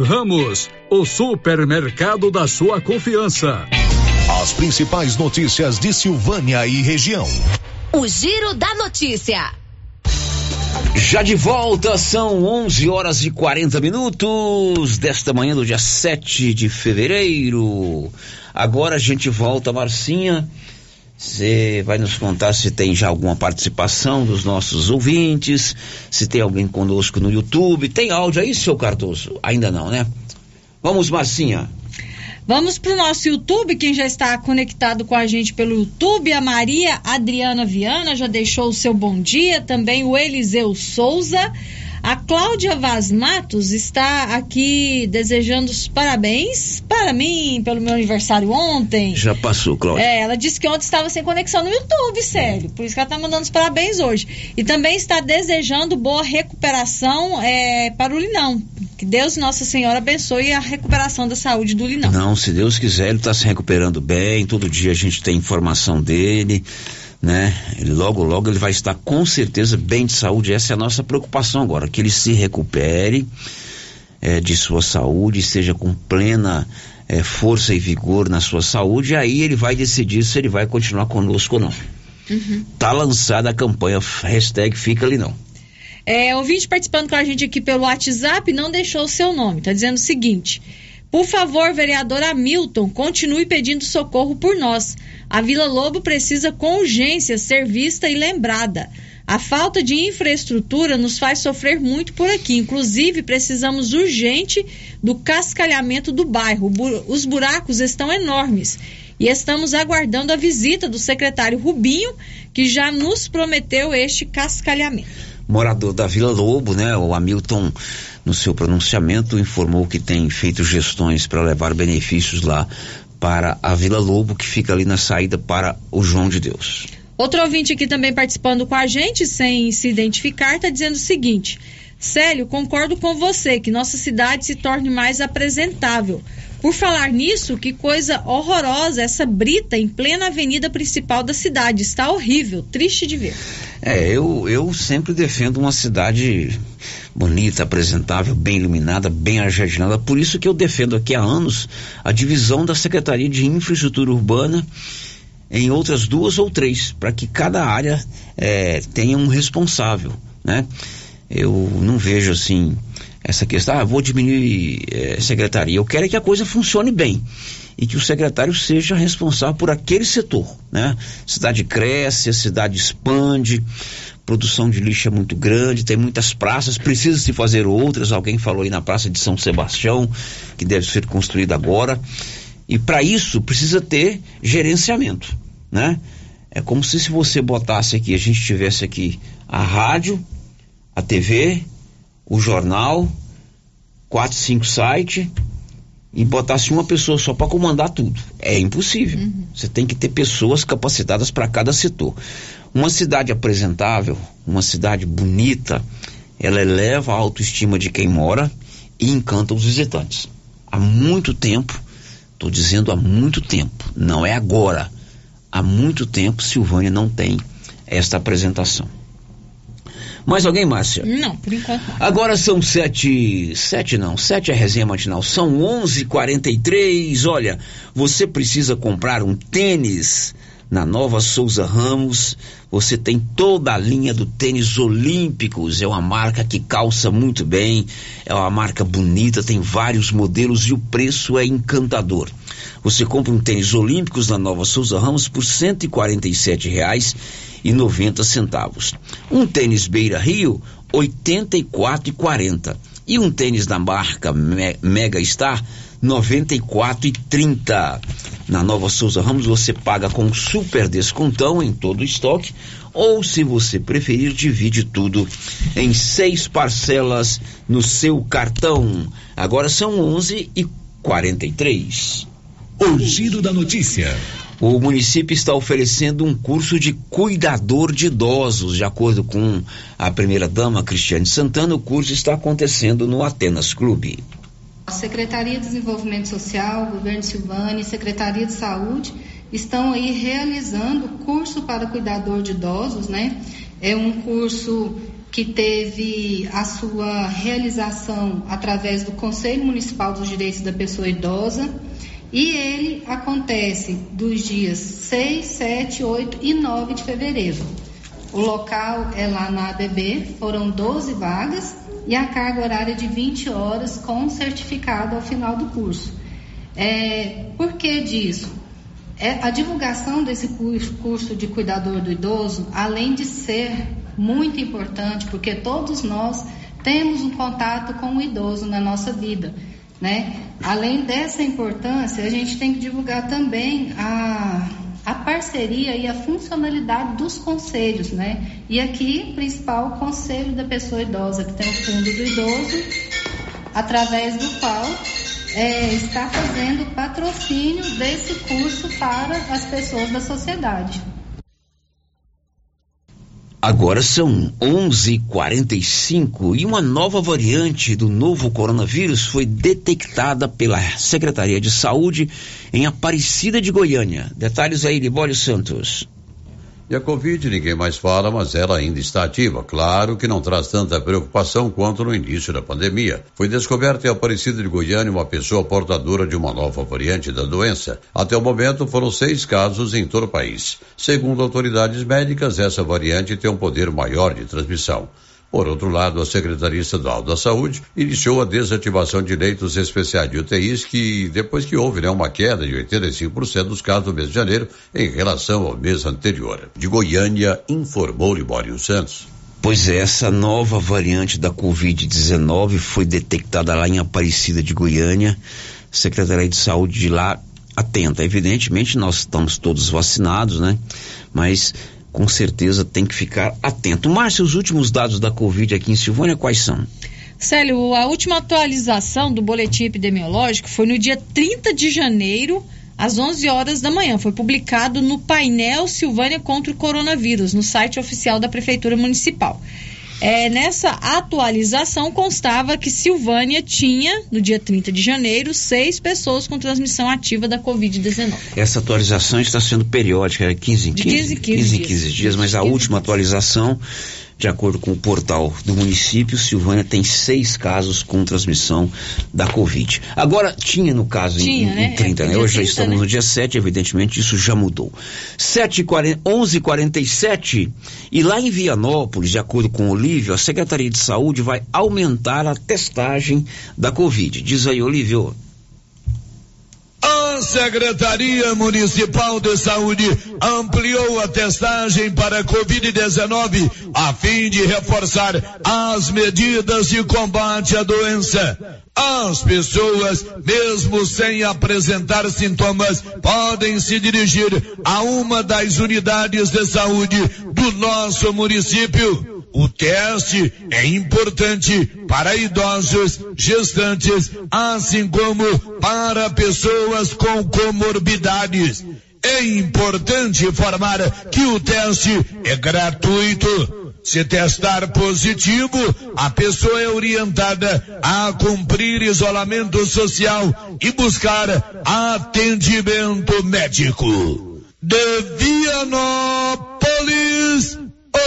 Ramos, o supermercado da sua confiança. As principais notícias de Silvânia e região. O Giro da Notícia. Já de volta, são 11 horas e 40 minutos desta manhã do dia 7 de fevereiro. Agora a gente volta, Marcinha. Você vai nos contar se tem já alguma participação dos nossos ouvintes, se tem alguém conosco no YouTube. Tem áudio aí, seu Cardoso? Ainda não, né? Vamos, Marcinha. Vamos para o nosso YouTube, quem já está conectado com a gente pelo YouTube, a Maria Adriana Viana já deixou o seu bom dia, também o Eliseu Souza. A Cláudia Vaz Matos está aqui desejando os parabéns para mim pelo meu aniversário ontem. Já passou, Cláudia. É, ela disse que ontem estava sem conexão no YouTube, sério. Por isso que ela está mandando os parabéns hoje. E também está desejando boa recuperação é, para o Linão. Que Deus e Nossa Senhora abençoe a recuperação da saúde do Linão. Não, se Deus quiser, ele está se recuperando bem. Todo dia a gente tem informação dele né? Logo, logo ele vai estar com certeza bem de saúde. Essa é a nossa preocupação agora, que ele se recupere é, de sua saúde, esteja com plena é, força e vigor na sua saúde, e aí ele vai decidir se ele vai continuar conosco ou não. Uhum. Tá lançada a campanha hashtag fica ali não. É, ouvinte participando com a gente aqui pelo WhatsApp não deixou o seu nome. Tá dizendo o seguinte: Por favor, vereador Hamilton, continue pedindo socorro por nós. A Vila Lobo precisa com urgência ser vista e lembrada. A falta de infraestrutura nos faz sofrer muito por aqui. Inclusive, precisamos urgente do cascalhamento do bairro. Os buracos estão enormes. E estamos aguardando a visita do secretário Rubinho, que já nos prometeu este cascalhamento. Morador da Vila Lobo, né? O Hamilton, no seu pronunciamento, informou que tem feito gestões para levar benefícios lá para a Vila Lobo, que fica ali na saída para o João de Deus. Outro ouvinte aqui também participando com a gente, sem se identificar, está dizendo o seguinte: Célio, concordo com você que nossa cidade se torne mais apresentável. Por falar nisso, que coisa horrorosa essa brita em plena avenida principal da cidade. Está horrível, triste de ver. É, eu, eu sempre defendo uma cidade bonita, apresentável, bem iluminada, bem ajardinada. Por isso que eu defendo aqui há anos a divisão da Secretaria de Infraestrutura Urbana em outras duas ou três, para que cada área é, tenha um responsável, né? Eu não vejo assim essa questão, ah, vou diminuir é, secretaria. Eu quero é que a coisa funcione bem e que o secretário seja responsável por aquele setor, né? Cidade cresce, a cidade expande, produção de lixo é muito grande, tem muitas praças, precisa se fazer outras. Alguém falou aí na praça de São Sebastião que deve ser construída agora. E para isso precisa ter gerenciamento, né? É como se, se você botasse aqui, a gente tivesse aqui a rádio, a TV, o jornal, quatro, cinco sites e botasse uma pessoa só para comandar tudo. É impossível. Você tem que ter pessoas capacitadas para cada setor. Uma cidade apresentável, uma cidade bonita, ela eleva a autoestima de quem mora e encanta os visitantes. Há muito tempo, estou dizendo há muito tempo, não é agora. Há muito tempo Silvânia não tem esta apresentação. Mais alguém, Márcia? Não, por enquanto não. Agora são sete, sete não, sete é resenha matinal, são onze quarenta e três, olha, você precisa comprar um tênis na Nova Souza Ramos, você tem toda a linha do tênis olímpicos, é uma marca que calça muito bem, é uma marca bonita, tem vários modelos e o preço é encantador. Você compra um tênis olímpicos na Nova Souza Ramos por 147 reais e 90 centavos. Um tênis Beira Rio, R$ 84,40. E um tênis da marca Me Mega Star, R$ 94,30. Na Nova Souza Ramos você paga com super descontão em todo o estoque ou se você preferir divide tudo em seis parcelas no seu cartão. Agora são 11 e 43. O giro da notícia. O município está oferecendo um curso de cuidador de idosos. De acordo com a primeira-dama Cristiane Santana, o curso está acontecendo no Atenas Clube. Secretaria de Desenvolvimento Social, Governo Silvânia e Secretaria de Saúde estão aí realizando curso para cuidador de idosos, né? É um curso que teve a sua realização através do Conselho Municipal dos Direitos da Pessoa Idosa e ele acontece dos dias 6, 7, 8 e 9 de fevereiro. O local é lá na ABB, foram 12 vagas e a carga horária de 20 horas com certificado ao final do curso. É, por que disso? É, a divulgação desse curso de cuidador do idoso, além de ser muito importante, porque todos nós temos um contato com o idoso na nossa vida, né? Além dessa importância, a gente tem que divulgar também a a parceria e a funcionalidade dos conselhos, né? E aqui, principal, o Conselho da Pessoa Idosa, que tem o Fundo do Idoso, através do qual é, está fazendo patrocínio desse curso para as pessoas da sociedade. Agora são 11:45 e uma nova variante do novo coronavírus foi detectada pela Secretaria de Saúde em Aparecida de Goiânia. Detalhes aí, Libório Santos. E a Covid ninguém mais fala, mas ela ainda está ativa. Claro que não traz tanta preocupação quanto no início da pandemia. Foi descoberta em Aparecida de Goiânia uma pessoa portadora de uma nova variante da doença. Até o momento foram seis casos em todo o país. Segundo autoridades médicas, essa variante tem um poder maior de transmissão. Por outro lado, a Secretaria Estadual da Saúde iniciou a desativação de leitos especiais de UTIs que, depois que houve né, uma queda de 85% dos casos do mês de janeiro em relação ao mês anterior. De Goiânia, informou Libório Santos. Pois é, essa nova variante da Covid-19 foi detectada lá em Aparecida de Goiânia. Secretaria de Saúde de lá atenta. Evidentemente, nós estamos todos vacinados, né? Mas com certeza tem que ficar atento. Márcio, os últimos dados da Covid aqui em Silvânia, quais são? Célio, a última atualização do boletim epidemiológico foi no dia 30 de janeiro, às 11 horas da manhã. Foi publicado no painel Silvânia contra o coronavírus, no site oficial da Prefeitura Municipal. É, nessa atualização constava que Silvânia tinha, no dia 30 de janeiro, seis pessoas com transmissão ativa da Covid-19. Essa atualização está sendo periódica, é 15 em 15, De 15 em 15 15 em dias. 15 dias, mas a 15 em última atualização, de acordo com o portal do município, Silvânia tem seis casos com transmissão da Covid. Agora, tinha no caso em- Tinha, em, né? em 30, É, né? Hoje já 30, estamos né? no dia 7, evidentemente isso já mudou. 7 11 47 e lá em Vianópolis, de acordo com o Olívio, a Secretaria de Saúde vai aumentar a testagem da Covid. Diz aí, Olívio. A Secretaria Municipal de Saúde ampliou a testagem para Covid-19 a fim de reforçar as medidas de combate à doença. As pessoas, mesmo sem apresentar sintomas, podem se dirigir a uma das unidades de saúde do nosso município. O teste é importante para idosos, gestantes, assim como para pessoas com comorbidades. É importante informar que o teste é gratuito. Se testar positivo, a pessoa é orientada a cumprir isolamento social e buscar atendimento médico. De Vianópolis,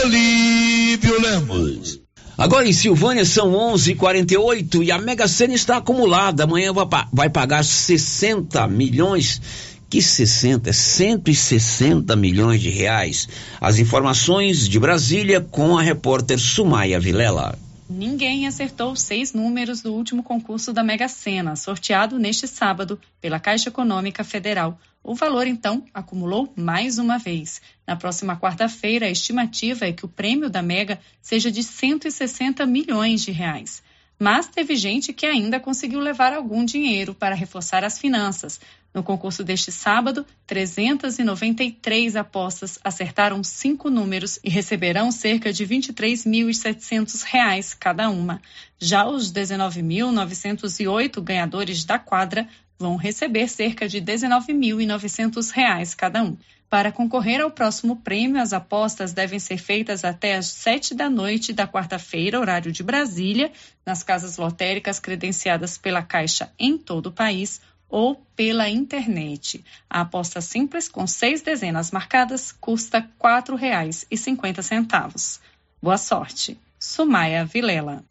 Olívio Olívio Lemos. Agora em Silvânia são 11:48 e a Mega Sena está acumulada. Amanhã vai, pagar 60 milhões. Que 60? 160 milhões de reais. As informações de Brasília com a repórter Sumaia Vilela. Ninguém acertou seis números do último concurso da Mega Sena, sorteado neste sábado pela Caixa Econômica Federal. O valor, então, acumulou mais uma vez. Na próxima quarta-feira, a estimativa é que o prêmio da Mega seja de 160 milhões de reais. Mas teve gente que ainda conseguiu levar algum dinheiro para reforçar as finanças. No concurso deste sábado, 393 apostas acertaram cinco números e receberão cerca de R$ 23.700 cada uma. Já os 19.908 ganhadores da quadra vão receber cerca de R$ 19.900 cada um. Para concorrer ao próximo prêmio, as apostas devem ser feitas até às sete da noite da quarta-feira, horário de Brasília, nas casas lotéricas credenciadas pela Caixa em todo o país ou pela internet. A aposta simples, com seis dezenas marcadas, custa R$ 4,50. Boa sorte. Sumaia Vilela.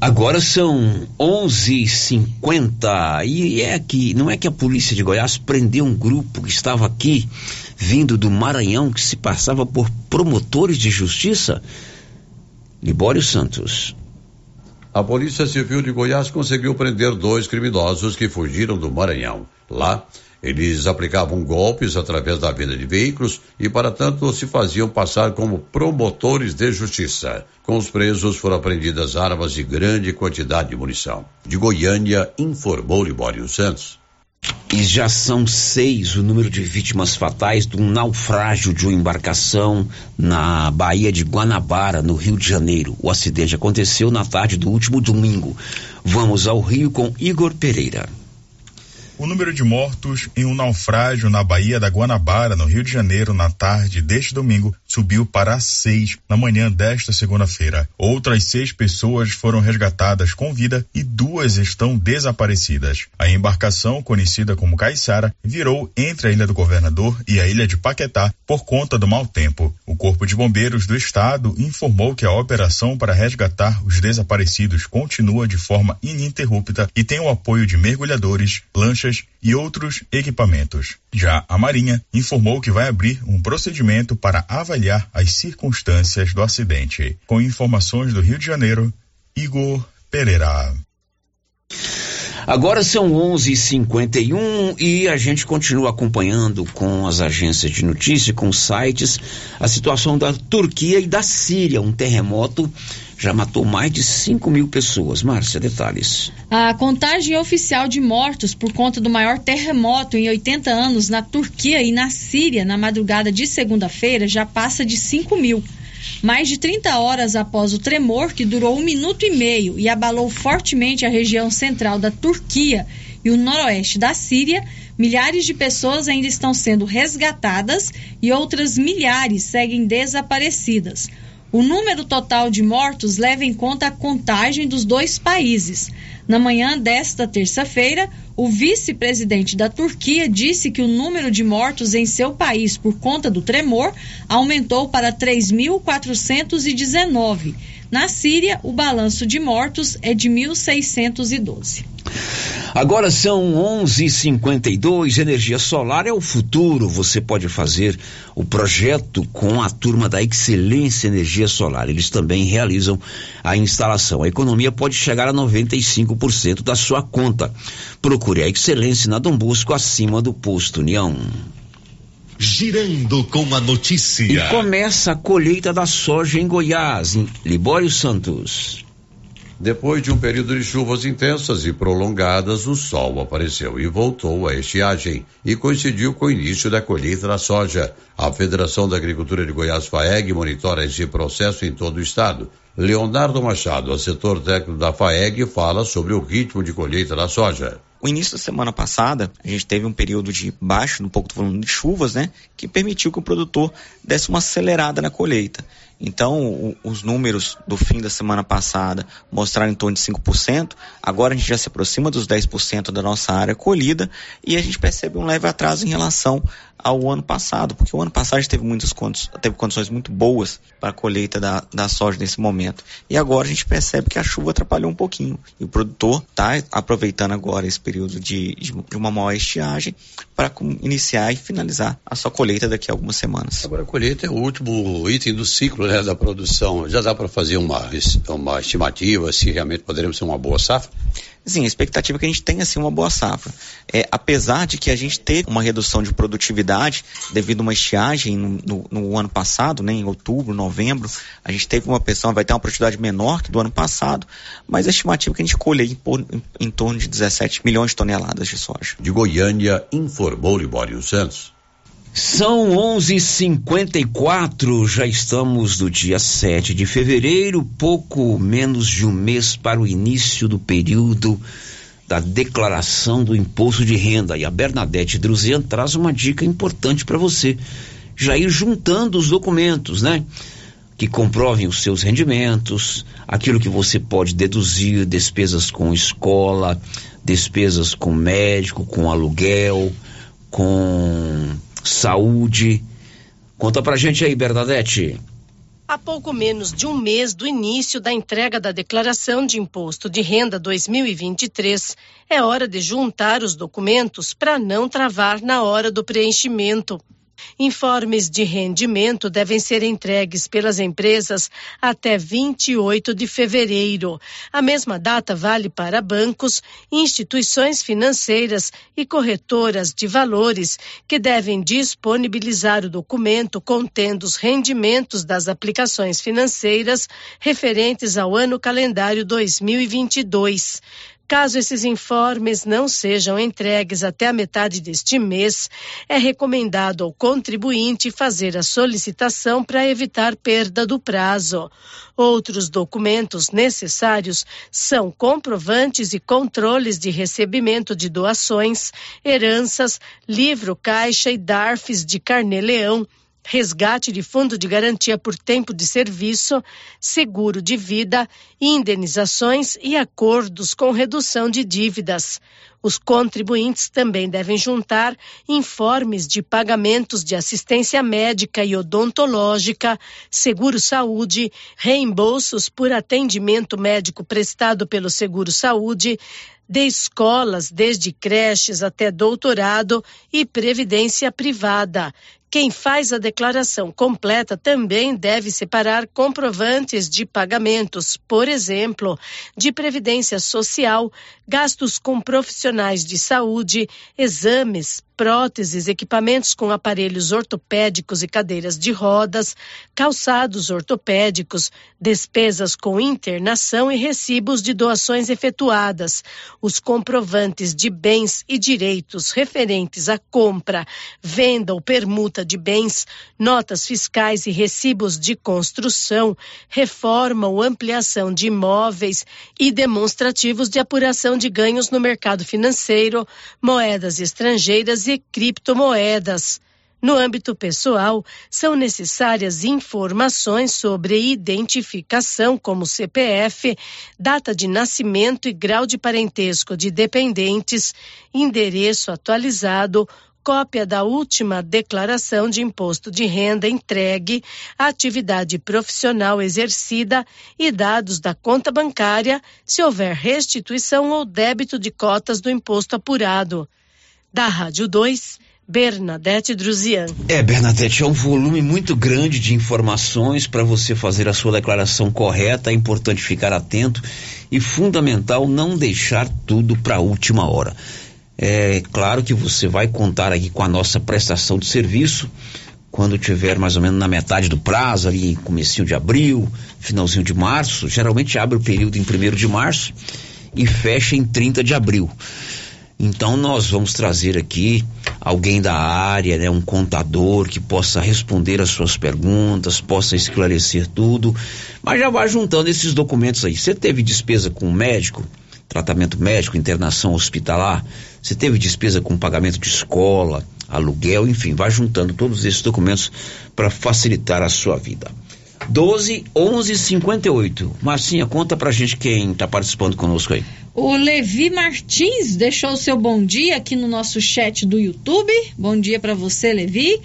Agora são 11:50 e é que não é que a polícia de Goiás prendeu um grupo que estava aqui vindo do Maranhão que se passava por promotores de justiça. Libório Santos. A Polícia Civil de Goiás conseguiu prender dois criminosos que fugiram do Maranhão. Lá, eles aplicavam golpes através da venda de veículos e, para tanto, se faziam passar como promotores de justiça. Com os presos foram apreendidas armas e grande quantidade de munição. De Goiânia, informou Libório Santos. E já são seis o número de vítimas fatais de um naufrágio de uma embarcação na Baía de Guanabara, no Rio de Janeiro. O acidente aconteceu na tarde do último domingo. Vamos ao Rio com Igor Pereira. O número de mortos em um naufrágio na Baía da Guanabara, no Rio de Janeiro, na tarde deste domingo, subiu para seis na manhã desta segunda-feira. Outras seis pessoas foram resgatadas com vida e duas estão desaparecidas. A embarcação, conhecida como Caiçara, virou entre a Ilha do Governador e a Ilha de Paquetá por conta do mau tempo. O Corpo de Bombeiros do Estado informou que a operação para resgatar os desaparecidos continua de forma ininterrupta e tem o apoio de mergulhadores, lanchas e outros equipamentos. Já a Marinha informou que vai abrir um procedimento para avaliar as circunstâncias do acidente. Com informações do Rio de Janeiro, Igor Pereira. Agora são 11:51 e a gente continua acompanhando com as agências de notícia, com os sites, a situação da Turquia e da Síria. Um terremoto já matou mais de 5 mil pessoas. Márcia, detalhes. A contagem oficial de mortos por conta do maior terremoto em 80 anos na Turquia e na Síria na madrugada de segunda-feira já passa de 5 mil. Mais de 30 horas após o tremor, que durou um minuto e meio e abalou fortemente a região central da Turquia e o noroeste da Síria, milhares de pessoas ainda estão sendo resgatadas e outras milhares seguem desaparecidas. O número total de mortos leva em conta a contagem dos dois países. Na manhã desta terça-feira, o vice-presidente da Turquia disse que o número de mortos em seu país por conta do tremor aumentou para 3.419. Na Síria, o balanço de mortos é de 1.612. Agora são 11:52. Energia solar é o futuro. Você pode fazer o projeto com a turma da Excelência Energia Solar. Eles também realizam a instalação. A economia pode chegar a 95% da sua conta. Procure a Excelência na Dom Bosco acima do posto União. Girando com a notícia. E começa a colheita da soja em Goiás, em Libório Santos. Depois de um período de chuvas intensas e prolongadas, o sol apareceu e voltou à estiagem e coincidiu com o início da colheita da soja. A Federação da Agricultura de Goiás FAEG monitora esse processo em todo o estado. Leonardo Machado, setor técnico da FAEG, fala sobre o ritmo de colheita da soja. O início da semana passada, a gente teve um período de baixo, um pouco do volume de chuvas, né? Que permitiu que o produtor desse uma acelerada na colheita. Então, o, os números do fim da semana passada mostraram em torno de 5%, agora a gente já se aproxima dos 10% da nossa área colhida e a gente percebe um leve atraso em relação ao ano passado, porque o ano passado teve muitas condições, teve condições muito boas para a colheita da, da soja nesse momento. E agora a gente percebe que a chuva atrapalhou um pouquinho. E o produtor está aproveitando agora esse período de, de, uma maior estiagem para iniciar e finalizar a sua colheita daqui a algumas semanas. Agora a colheita é o último item do ciclo né, da produção. Já dá para fazer uma, uma estimativa se realmente poderemos ser uma boa safra? Sim, a expectativa é que a gente tenha assim uma boa safra. É, apesar de que a gente teve uma redução de produtividade devido a uma estiagem no, no, no, ano passado, né, em outubro, novembro, a gente teve uma pressão, vai ter uma produtividade menor que do ano passado, mas a estimativa é que a gente colhe em, em, em torno de 17 milhões de toneladas de soja. De Goiânia, informou Libório Santos. São 11:54, já estamos no dia 7 de fevereiro, pouco menos de um mês para o início do período da declaração do imposto de renda. E a Bernadette Druzian traz uma dica importante para você. Já ir juntando os documentos, né? Que comprovem os seus rendimentos, aquilo que você pode deduzir, despesas com escola, despesas com médico, com aluguel, com saúde. Conta pra gente aí, Bernadette. Há pouco menos de um mês do início da entrega da declaração de imposto de renda 2023, é hora de juntar os documentos para não travar na hora do preenchimento. Informes de rendimento devem ser entregues pelas empresas até 28 de fevereiro. A mesma data vale para bancos, instituições financeiras e corretoras de valores, que devem disponibilizar o documento contendo os rendimentos das aplicações financeiras referentes ao ano calendário 2022. Caso esses informes não sejam entregues até a metade deste mês, é recomendado ao contribuinte fazer a solicitação para evitar perda do prazo. Outros documentos necessários são comprovantes e controles de recebimento de doações, heranças, livro caixa e DARFs de Carnê-Leão resgate de fundo de garantia por tempo de serviço, seguro de vida, indenizações e acordos com redução de dívidas. Os contribuintes também devem juntar informes de pagamentos de assistência médica e odontológica, seguro-saúde, reembolsos por atendimento médico prestado pelo seguro-saúde, de escolas, desde creches até doutorado e previdência privada. Quem faz a declaração completa também deve separar comprovantes de pagamentos, por exemplo, de previdência social, gastos com profissionais de saúde, exames, próteses, equipamentos com aparelhos ortopédicos e cadeiras de rodas, calçados ortopédicos, despesas com internação e recibos de doações efetuadas, os comprovantes de bens e direitos referentes à compra, venda ou permuta de bens, notas fiscais e recibos de construção, reforma ou ampliação de imóveis e demonstrativos de apuração de ganhos no mercado financeiro, moedas estrangeiras e criptomoedas. No âmbito pessoal, são necessárias informações sobre identificação, como CPF, data de nascimento e grau de parentesco de dependentes, endereço atualizado, cópia da última declaração de imposto de renda entregue, atividade profissional exercida e dados da conta bancária, se houver restituição ou débito de cotas do imposto apurado. Da Rádio 2, Bernadette Druzian. É, Bernadette, é um volume muito grande de informações para você fazer a sua declaração correta. É importante ficar atento e fundamental não deixar tudo para a última hora. É claro que você vai contar aqui com a nossa prestação de serviço quando tiver mais ou menos na metade do prazo, ali comecinho de abril, finalzinho de março. Geralmente abre o período em 1 de março e fecha em 30 de abril. Então nós vamos trazer aqui alguém da área, né, um contador que possa responder as suas perguntas, possa esclarecer tudo, mas já vai juntando esses documentos aí. Você teve despesa com médico, tratamento médico, internação hospitalar, você teve despesa com pagamento de escola, aluguel, enfim, vai juntando todos esses documentos para facilitar a sua vida. 12 11 58. Marcinha, conta pra gente quem tá participando conosco aí. O Levi Martins deixou o seu bom dia aqui no nosso chat do YouTube. Bom dia para você, Levi.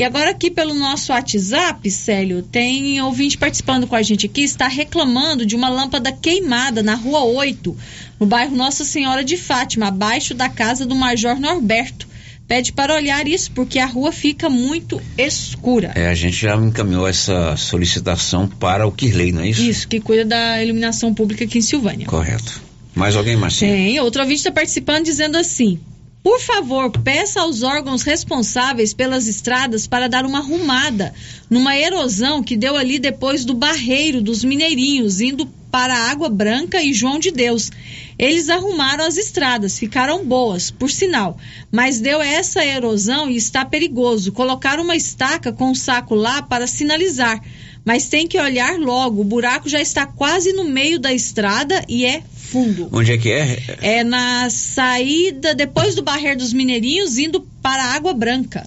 E agora aqui pelo nosso WhatsApp, Célio, tem ouvinte participando com a gente aqui, está reclamando de uma lâmpada queimada na rua 8, no bairro Nossa Senhora de Fátima, abaixo da casa do Major Norberto. Pede para olhar isso porque a rua fica muito escura. É, a gente já encaminhou essa solicitação para o Kirley, não é isso? Isso, que cuida da iluminação pública aqui em Silvânia. Correto. Mais alguém, Marcinha? Tem, outro ouvinte está participando dizendo assim: por favor, peça aos órgãos responsáveis pelas estradas para dar uma arrumada numa erosão que deu ali depois do barreiro dos Mineirinhos, indo para Água Branca e João de Deus. Eles arrumaram as estradas, ficaram boas, por sinal, mas deu essa erosão e está perigoso. Colocaram uma estaca com um saco lá para sinalizar, mas tem que olhar logo. O buraco já está quase no meio da estrada e é fundo. Onde é que é? É na saída, depois do Barreiro dos Mineirinhos, indo para a Água Branca.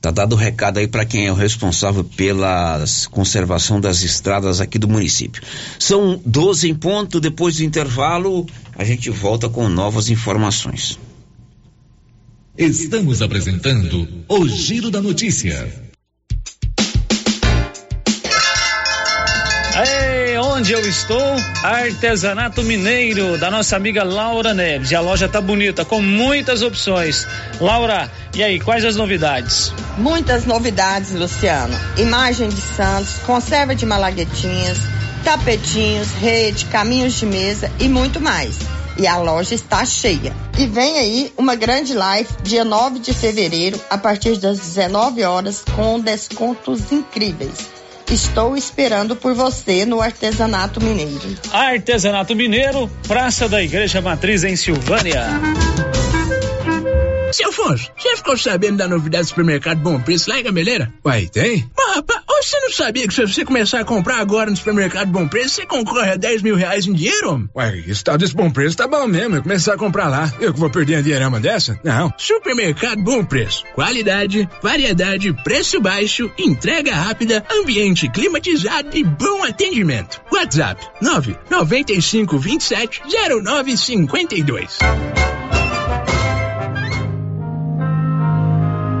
Tá dado o recado aí para quem é o responsável pela conservação das estradas aqui do município. São 12 em ponto, depois do intervalo, a gente volta com novas informações. Estamos apresentando o Giro da Notícia. Ei, onde eu estou? Artesanato Mineiro, da nossa amiga Laura Neves. E a loja tá bonita, com muitas opções. Laura, e aí, quais as novidades? Muitas novidades, Luciano. Imagem de santos, conserva de malaguetinhas, tapetinhos, rede, caminhos de mesa e muito mais. E a loja está cheia. E vem aí uma grande live dia 9 de fevereiro, a partir das 19 horas, com descontos incríveis. Estou esperando por você no Artesanato Mineiro. Artesanato Mineiro, Praça da Igreja Matriz em Silvânia. Seu Afonso, você ficou sabendo da novidade do supermercado Bom Preço lá em Gameleira? Uai, tem? Mas, rapaz, você não sabia que se você começar a comprar agora no supermercado Bom Preço, você concorre a 10 mil reais em dinheiro? homem? Uai, esse tal desse bom preço tá bom mesmo. Eu começar a comprar lá. Eu que vou perder uma dinheirama dessa? Não. Supermercado Bom Preço. Qualidade, variedade, preço baixo, entrega rápida, ambiente climatizado e bom atendimento. WhatsApp 995 27 0952.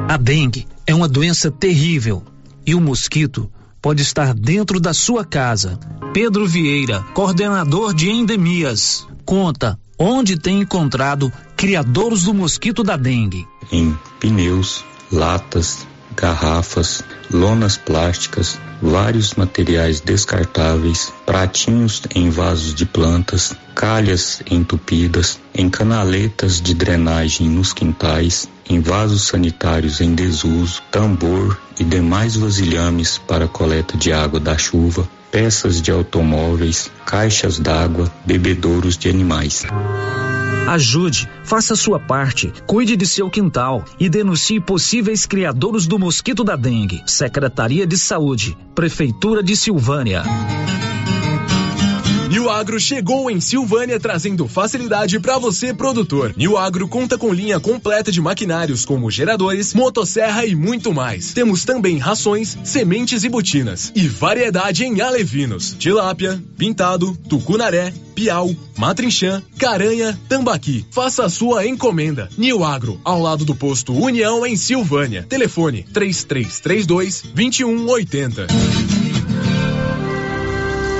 A dengue é uma doença terrível e o mosquito pode estar dentro da sua casa. Pedro Vieira, coordenador de endemias, conta onde tem encontrado criadores do mosquito da dengue. em pneus, latas, garrafas, lonas plásticas, vários materiais descartáveis, pratinhos em vasos de plantas, calhas entupidas, em canaletas de drenagem nos quintais, em vasos sanitários em desuso, tambor e demais vasilhames para coleta de água da chuva, peças de automóveis, caixas d'água, bebedouros de animais. Ajude, faça sua parte, cuide de seu quintal e denuncie possíveis criadores do mosquito da dengue. Secretaria de Saúde, Prefeitura de Silvânia. New Agro chegou em Silvânia trazendo facilidade para você, produtor. New Agro conta com linha completa de maquinários como geradores, motosserra e muito mais. Temos também rações, sementes e botinas. E variedade em alevinos, tilápia, pintado, tucunaré, piau, matrinchã, caranha, tambaqui. Faça a sua encomenda. New Agro, ao lado do posto União em Silvânia. Telefone 3332 2180.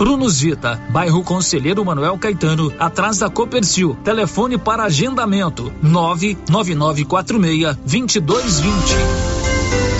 Prunus Vita, bairro Conselheiro Manuel Caetano, atrás da Copercil. Telefone para agendamento: 99946 2220.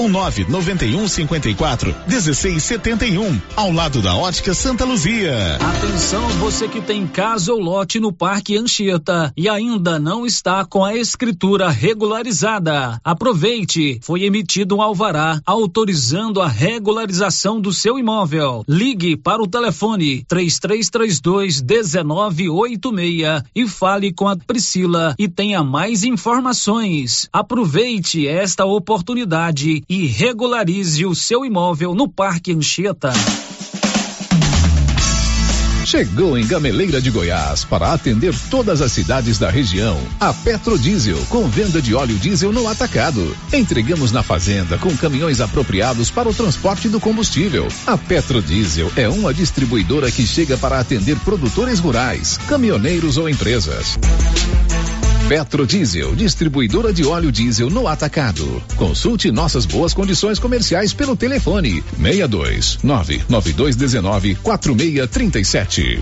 ou 991 54 1671, ao lado da Ótica Santa Luzia. Atenção, você que tem casa ou lote no Parque Anchieta e ainda não está com a escritura regularizada. Aproveite, foi emitido um alvará autorizando a regularização do seu imóvel. Ligue para o telefone 3332 1986 e fale com a Priscila e tenha mais informações. Aproveite esta oportunidade e regularize o seu imóvel no Parque Anchieta. Chegou em Gameleira de Goiás para atender todas as cidades da região. A Petrodiesel, com venda de óleo diesel no atacado. Entregamos na fazenda com caminhões apropriados para o transporte do combustível. A Petrodiesel é uma distribuidora que chega para atender produtores rurais, caminhoneiros ou empresas. Petrodiesel, distribuidora de óleo diesel no atacado. Consulte nossas boas condições comerciais pelo telefone 62 99219 4637.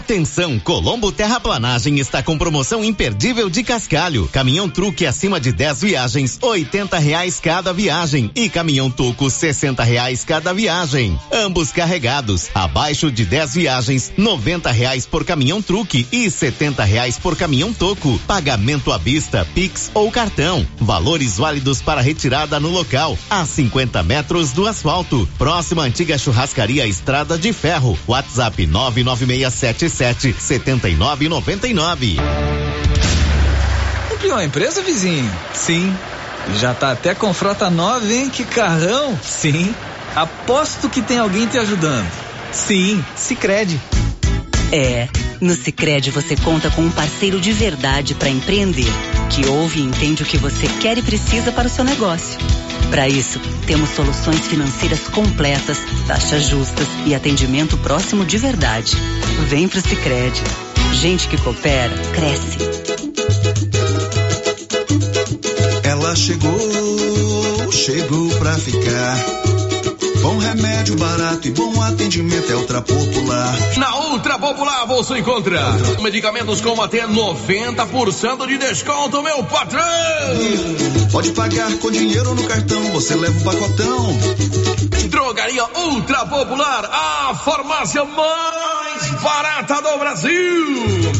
Atenção, Colombo Terraplanagem está com promoção imperdível de cascalho. Caminhão truque acima de 10 viagens, oitenta reais cada viagem e caminhão toco sessenta reais cada viagem. Ambos carregados, abaixo de 10 viagens, noventa reais por caminhão truque e setenta reais por caminhão toco. Pagamento à vista, Pix ou cartão. Valores válidos para retirada no local, a 50 metros do asfalto. Próxima antiga churrascaria Estrada de Ferro. WhatsApp nove nove meia sete 99997 7999. Ampliou a empresa, vizinho? Sim. Já tá até com frota nova, hein? Que carrão? Sim. Aposto que tem alguém te ajudando. Sim, Sicredi. É, no Sicredi você conta com um parceiro de verdade para empreender, que ouve e entende o que você quer e precisa para o seu negócio. Para isso, temos soluções financeiras completas, taxas justas e atendimento próximo de verdade. Vem pro Sicredi. Gente que coopera cresce. Ela chegou, chegou pra ficar. Bom remédio barato e bom atendimento é Ultra Popular. Na Ultra Popular você encontra medicamentos com até 90% de desconto, meu patrão! Pode pagar com dinheiro no cartão, você leva o pacotão. Drogaria Ultra Popular, a farmácia mais barata do Brasil.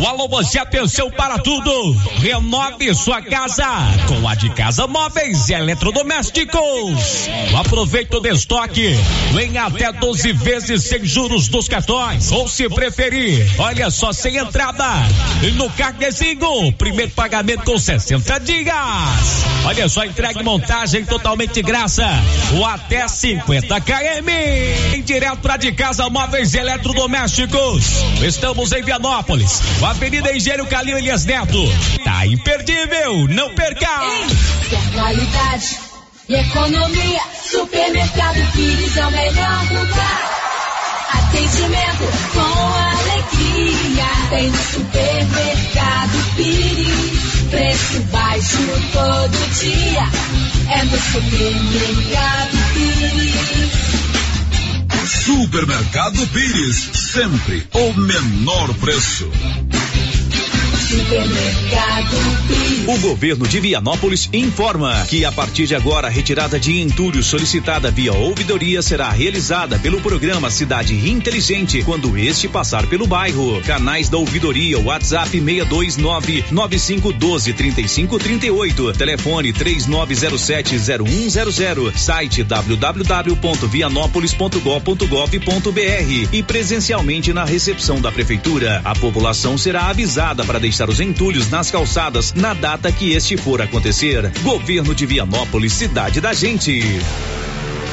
O Alô Você atenção para tudo. Renove sua casa com a de Casa Móveis e Eletrodomésticos. Aproveite o estoque em até 12 vezes sem juros dos cartões. Ou se preferir, olha só sem entrada. No carnezinho, primeiro pagamento com 60 dias. Olha só, entregue montagem totalmente de graça. Ou até 50 km. Em direto para de Casa Móveis e Eletrodomésticos. Estamos em Vianópolis. Avenida Engenheiro Calil Elias Neto. Tá imperdível, não perca! Qualidade e economia, Supermercado Pires é o melhor lugar. Atendimento com alegria, tem no Supermercado Pires. Preço baixo todo dia, é no Supermercado Pires. Supermercado Pires, sempre o menor preço. O governo de Vianópolis informa que a partir de agora a retirada de entulho solicitada via ouvidoria será realizada pelo programa Cidade Inteligente quando este passar pelo bairro. Canais da ouvidoria WhatsApp 629 9512 3538, telefone 39070100, site www.vianópolis.gov.br e presencialmente na recepção da prefeitura. A população será avisada para deixar os entulhos nas calçadas na data que este for acontecer. Governo de Vianópolis, cidade da gente.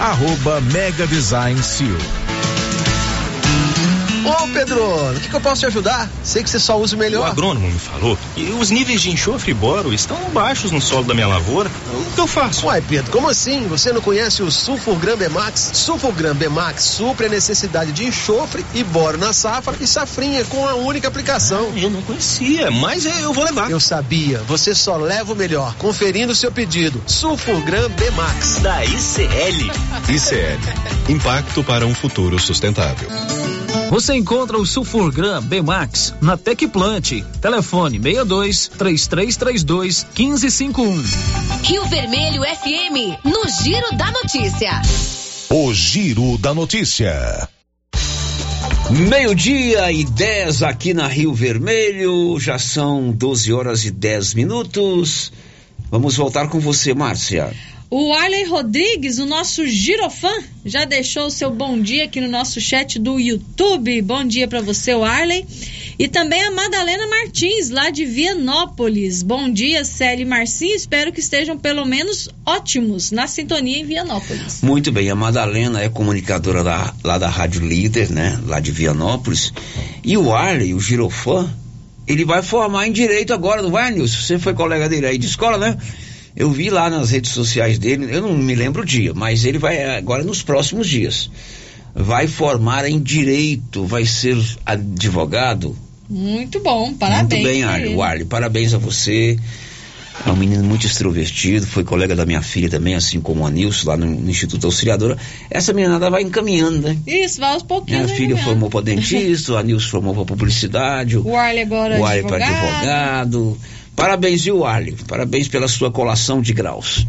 arroba Mega Design Seal. Ô Pedro, o que, que, eu posso te ajudar? Sei que você só usa o melhor. O agrônomo me falou que os níveis de enxofre e boro estão baixos no solo da minha lavoura. O que eu faço? Uai, Pedro, como assim? Você não conhece o Sulfurgram Bemax? Sulfurgram Bemax supre a necessidade de enxofre e boro na safra e safrinha com a única aplicação. Ah, eu não conhecia, mas eu vou levar. Eu sabia, você só leva o melhor. Conferindo o seu pedido. Sulfurgram Bemax. Da ICL. ICL. Impacto para um futuro sustentável. Você encontra o Sulfurgram Bmax na Tecplant. Telefone 62 3332 1551. Rio Vermelho FM, no Giro da Notícia. O Giro da Notícia. Meio-dia e 10 aqui na Rio Vermelho, já são 12 horas e 10 minutos. Vamos voltar com você, Márcia. O Arley Rodrigues, o nosso girofã, já deixou o seu bom dia aqui no nosso chat do YouTube. Bom dia para você, Arley. E também a Madalena Martins, lá de Vianópolis. Bom dia, Célio e Marcinho. Espero que estejam pelo menos ótimos na sintonia em Vianópolis. Muito bem, a Madalena é comunicadora da, lá da Rádio Líder, né? Lá de Vianópolis. E o Arley, o girofã, ele vai formar em direito agora, não vai, Nilson? Você foi colega dele aí de escola, né? Eu vi lá nas redes sociais dele, eu não me lembro o dia, mas ele vai agora nos próximos dias. Vai formar em direito, vai ser advogado. Muito bom, parabéns. Muito bem, Arley. Arley, parabéns a você. É um menino muito extrovertido, foi colega da minha filha também, assim como a Nilson, lá no, no Instituto Auxiliadora. Essa menina vai encaminhando, né? Isso, vai aos pouquinhos. Minha filha formou para dentista, a Nilson formou para publicidade. O Arley agora o Arley para advogado. Parabéns, viu, Arley? Parabéns pela sua colação de graus.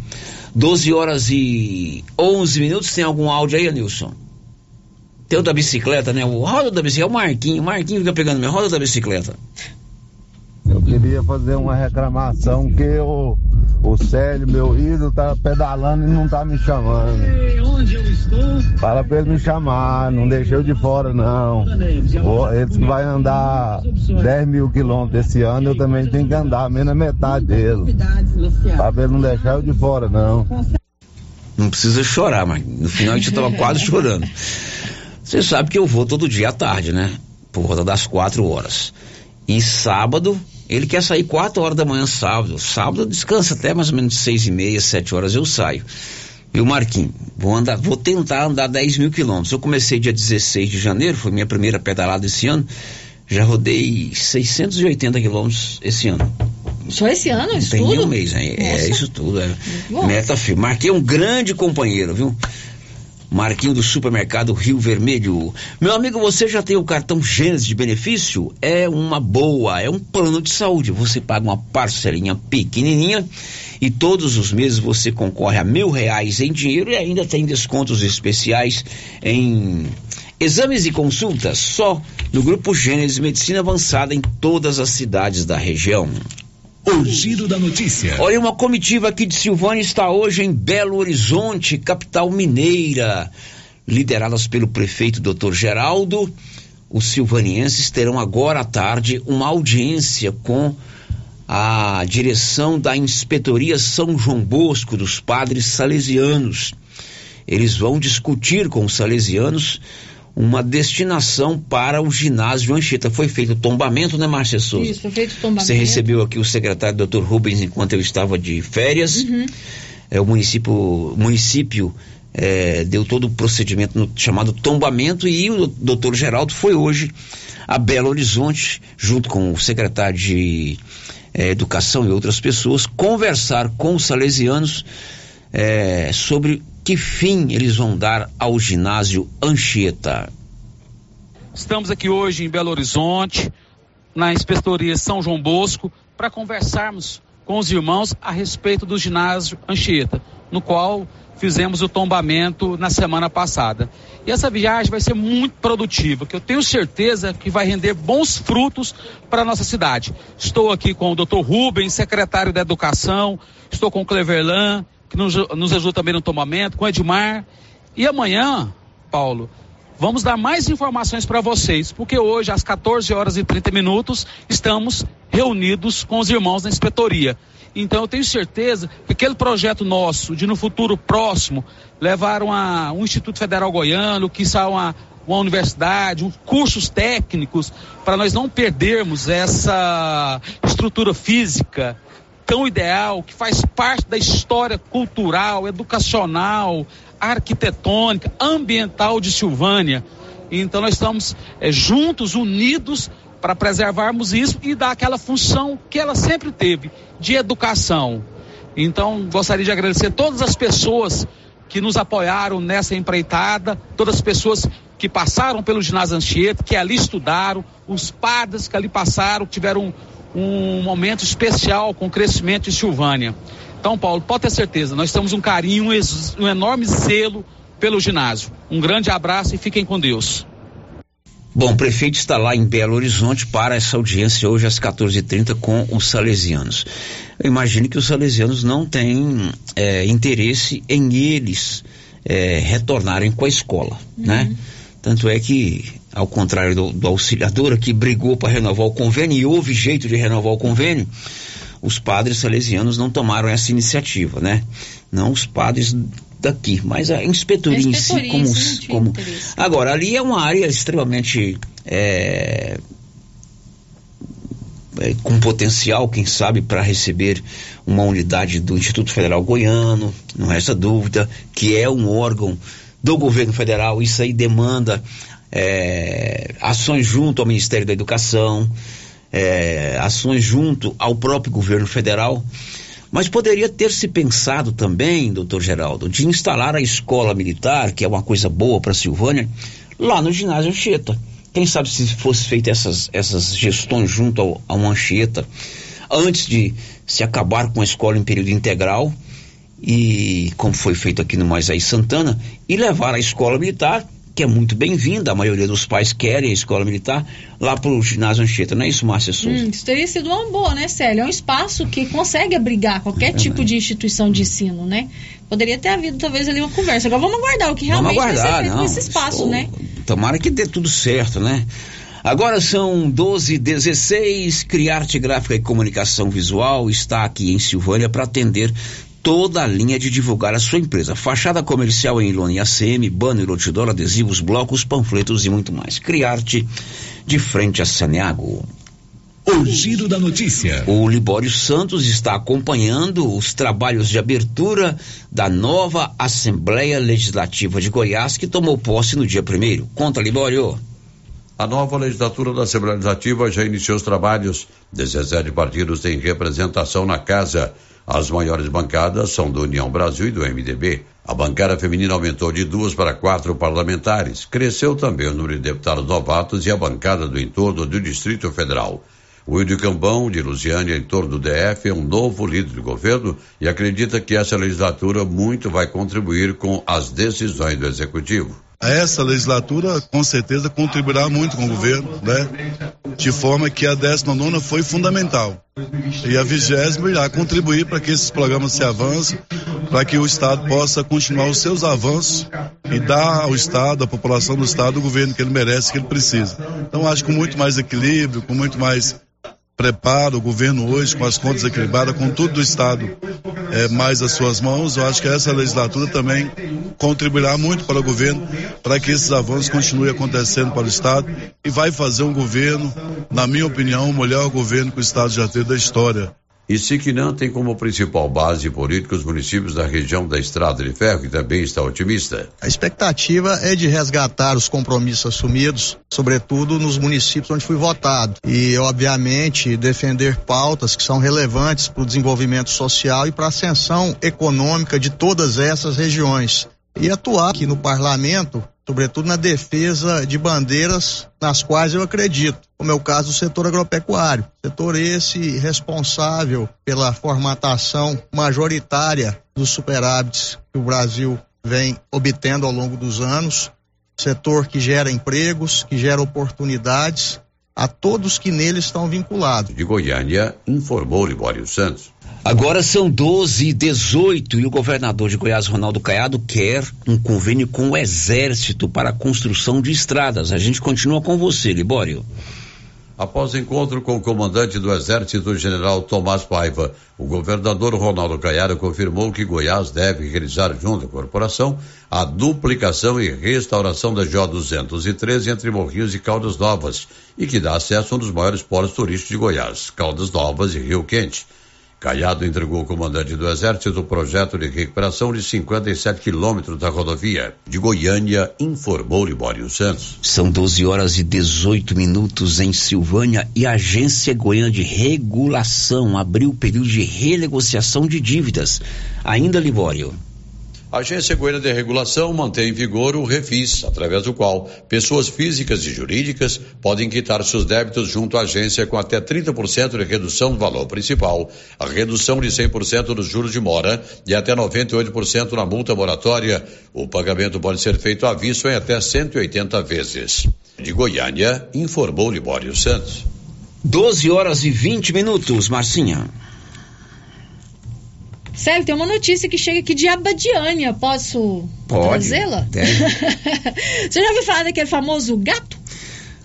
12 horas e 11 minutos. Tem algum áudio aí, Anilson? Tem o da bicicleta, né? O roda da bicicleta, é o Marquinho. O Marquinho fica pegando minha roda da bicicleta. Eu queria fazer uma reclamação que o, o Célio, meu ídolo, tá pedalando e não tá me chamando. Onde eu estou? Fala pra ele me chamar, não deixei de fora não. Ele que vai andar 10 mil quilômetros esse ano, eu também tenho que andar, menos a metade dele. Fala pra ele não deixar eu de fora não. Não precisa chorar, mas no final a gente tava quase chorando. Você sabe que eu vou todo dia à tarde, né? Por volta das quatro horas. E sábado, ele quer sair 4 horas da manhã sábado. Sábado descansa até mais ou menos 6 e meia, 7 horas eu saio. Viu, Marquinhos? Vou, andar, vou tentar andar 10 mil quilômetros. Eu comecei dia 16 de janeiro, foi minha primeira pedalada esse ano. Já rodei 680 quilômetros esse ano. Só esse ano? Isso Tem tudo? nem um mês, hein? É isso tudo. É. Meta firme. Marquei um grande companheiro, viu? Marquinho do Supermercado Rio Vermelho. Meu amigo, você já tem o cartão Gênesis de benefício? É uma boa, é um plano de saúde. Você paga uma parcelinha pequenininha e todos os meses você concorre a mil reais em dinheiro e ainda tem descontos especiais em exames e consultas só no Grupo Gênesis Medicina Avançada em todas as cidades da região. O giro da notícia. Olha, uma comitiva aqui de Silvânia está hoje em Belo Horizonte, capital mineira. Lideradas pelo prefeito Dr. Geraldo, os silvanienses terão agora à tarde uma audiência com a direção da Inspetoria São João Bosco dos Padres Salesianos. Eles vão discutir com os salesianos uma destinação para o ginásio Anchieta. Foi feito o tombamento, né, Márcia Souza? Isso, foi feito o tombamento. Você recebeu aqui o secretário Dr. Rubens enquanto eu estava de férias. Uhum. É, o município, município é, deu todo o procedimento no, chamado tombamento e o doutor Geraldo foi hoje a Belo Horizonte, junto com o secretário de é, Educação e outras pessoas, conversar com os salesianos é, sobre que fim eles vão dar ao ginásio Anchieta. Estamos aqui hoje em Belo Horizonte, na inspetoria São João Bosco, para conversarmos com os irmãos a respeito do ginásio Anchieta, no qual fizemos o tombamento na semana passada. E essa viagem vai ser muito produtiva, que eu tenho certeza que vai render bons frutos para a nossa cidade. Estou aqui com o Dr. Rubens, secretário da Educação, estou com o Cleverlan, que nos, nos também no tombamento, com o Edmar. E amanhã, Paulo, vamos dar mais informações para vocês, porque hoje, às 14 horas e 30 minutos, estamos reunidos com os irmãos da inspetoria. Então eu tenho certeza que aquele projeto nosso de no futuro próximo levar uma, um Instituto Federal Goiano, que uma, uma universidade, um, cursos técnicos, para nós não perdermos essa estrutura física tão ideal, que faz parte da história cultural, educacional, arquitetônica, ambiental de Silvânia. Então nós estamos é, juntos, unidos para preservarmos isso e dar aquela função que ela sempre teve de educação. Então, gostaria de agradecer todas as pessoas que nos apoiaram nessa empreitada, todas as pessoas que passaram pelo ginásio Anchieta, que ali estudaram, os padres que ali passaram, tiveram um, momento especial com o crescimento de Silvânia. Então, Paulo, pode ter certeza, nós temos um carinho, um, um enorme zelo pelo ginásio. Um grande abraço e fiquem com Deus. Bom, o prefeito está lá em Belo Horizonte para essa audiência hoje às 14h30 com os salesianos. Eu imagino que os salesianos não têm é, interesse em eles é, retornarem com a escola, uhum. né? Tanto é que, ao contrário do, do auxiliador que brigou para renovar o convênio e houve jeito de renovar o convênio, os padres salesianos não tomaram essa iniciativa, né? Não os padres daqui, mas a inspetoria, a inspetoria em si como, como... agora ali é uma área extremamente é, é, com potencial, quem sabe, para receber uma unidade do Instituto Federal Goiano, não resta dúvida, que é um órgão do governo federal, isso aí demanda é, ações junto ao Ministério da Educação, é, ações junto ao próprio governo federal. Mas poderia ter se pensado também, doutor Geraldo, de instalar a escola militar, que é uma coisa boa para Silvânia, lá no ginásio Anchieta. Quem sabe se fosse feita essas, essas gestões junto ao, ao Anchieta, antes de se acabar com a escola em período integral, e como foi feito aqui no Moisés Santana, e levar a escola militar que é muito bem-vinda, a maioria dos pais querem a escola militar, lá para o ginásio Anchieta, não é isso, Márcia Souza? Hum, isso teria sido uma boa, né, Célio? É um espaço que consegue abrigar qualquer é tipo de instituição de ensino, né? Poderia ter havido talvez ali uma conversa. Agora vamos aguardar o que realmente vamos aguardar, vai ser feito não, nesse espaço, né? Tomara que dê tudo certo, né? Agora são 12 16 Criarte Gráfica e Comunicação Visual está aqui em Silvânia para atender toda a linha de divulgar a sua empresa. Fachada comercial em lona e ACM, banner, outdoor, adesivos, blocos, panfletos e muito mais. Criarte de frente a Saneago. O giro da notícia. O Libório Santos está acompanhando os trabalhos de abertura da nova Assembleia Legislativa de Goiás, que tomou posse no dia primeiro. Conta, Libório. A nova legislatura da Assembleia Legislativa já iniciou os trabalhos. 17 partidos têm representação na casa. As maiores bancadas são do União Brasil e do MDB. A bancada feminina aumentou de duas para quatro parlamentares. Cresceu também o número de deputados novatos e a bancada do entorno do Distrito Federal. Wilde Cambão, de Lusiânia, em torno do DF, é um novo líder de governo e acredita que essa legislatura muito vai contribuir com as decisões do Executivo. Essa legislatura com certeza contribuirá muito com o governo, né? De forma que a 19 foi fundamental. E a vigésima irá contribuir para que esses programas se avancem, para que o Estado possa continuar os seus avanços e dar ao Estado, à população do Estado, o governo que ele merece, que ele precisa. Então acho que com muito mais equilíbrio, com muito mais prepara o governo hoje com as contas equilibradas, com tudo do Estado é, mais às suas mãos, eu acho que essa legislatura também contribuirá muito para o governo, para que esses avanços continuem acontecendo para o Estado e vai fazer um governo, na minha opinião, o melhor governo que o Estado já teve da história. E Siquinã tem como principal base política os municípios da região da Estrada de Ferro, que também está otimista. A expectativa é de resgatar os compromissos assumidos, sobretudo nos municípios onde fui votado. E, obviamente, defender pautas que são relevantes para o desenvolvimento social e para a ascensão econômica de todas essas regiões. E atuar aqui no parlamento sobretudo na defesa de bandeiras nas quais eu acredito, como é o caso do setor agropecuário. Setor esse responsável pela formatação majoritária dos superávites que o Brasil vem obtendo ao longo dos anos, setor que gera empregos, que gera oportunidades a todos que nele estão vinculados. De Goiânia, informou Libório Santos. Agora são 12 e 18 e o governador de Goiás, Ronaldo Caiado, quer um convênio com o Exército para a construção de estradas. A gente continua com você, Libório. Após encontro com o comandante do Exército, General Tomás Paiva, o governador Ronaldo Caiado confirmou que Goiás deve realizar junto à corporação a duplicação e restauração da J 213 entre Morrinhos e Caldas Novas e que dá acesso a um dos maiores polos turísticos de Goiás, Caldas Novas e Rio Quente. Caiado entregou ao comandante do Exército o projeto de recuperação de 57 quilômetros da rodovia. De Goiânia, informou Libório Santos. São 12 horas e 18 minutos em Silvânia e a Agência Goiana de Regulação abriu o período de renegociação de dívidas. Ainda, Libório. A Agência Goiana de Regulação mantém em vigor o Refis, através do qual pessoas físicas e jurídicas podem quitar seus débitos junto à agência com até 30% de redução do valor principal, a redução de 100% dos juros de mora e até 98% na multa moratória. O pagamento pode ser feito à vista em até 180 vezes. De Goiânia, informou Libório Santos. 12 horas e 20 minutos, Marcinha. Sério, tem uma notícia que chega aqui de Abadiânia. Posso trazê-la? Você já ouviu falar daquele famoso gato?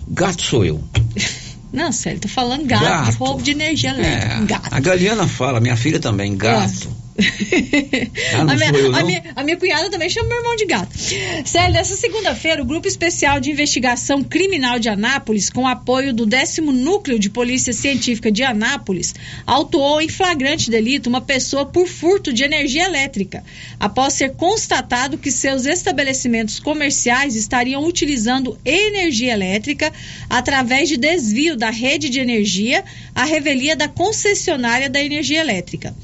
Gato sou eu. Não, sério, tô falando gato, Gato. roubo de energia elétrica. É, Gato. a Galiana fala, minha filha também, gato. Ah, a, minha, eu, a minha- a minha cunhada também chama meu irmão de gato. Sério, nessa segunda-feira, o Grupo Especial de Investigação Criminal de Anápolis, com apoio do décimo Núcleo de Polícia Científica de Anápolis, autuou em flagrante delito uma pessoa por furto de energia elétrica, após ser constatado que seus estabelecimentos comerciais estariam utilizando energia elétrica através de desvio da rede de energia à revelia da concessionária da energia elétrica.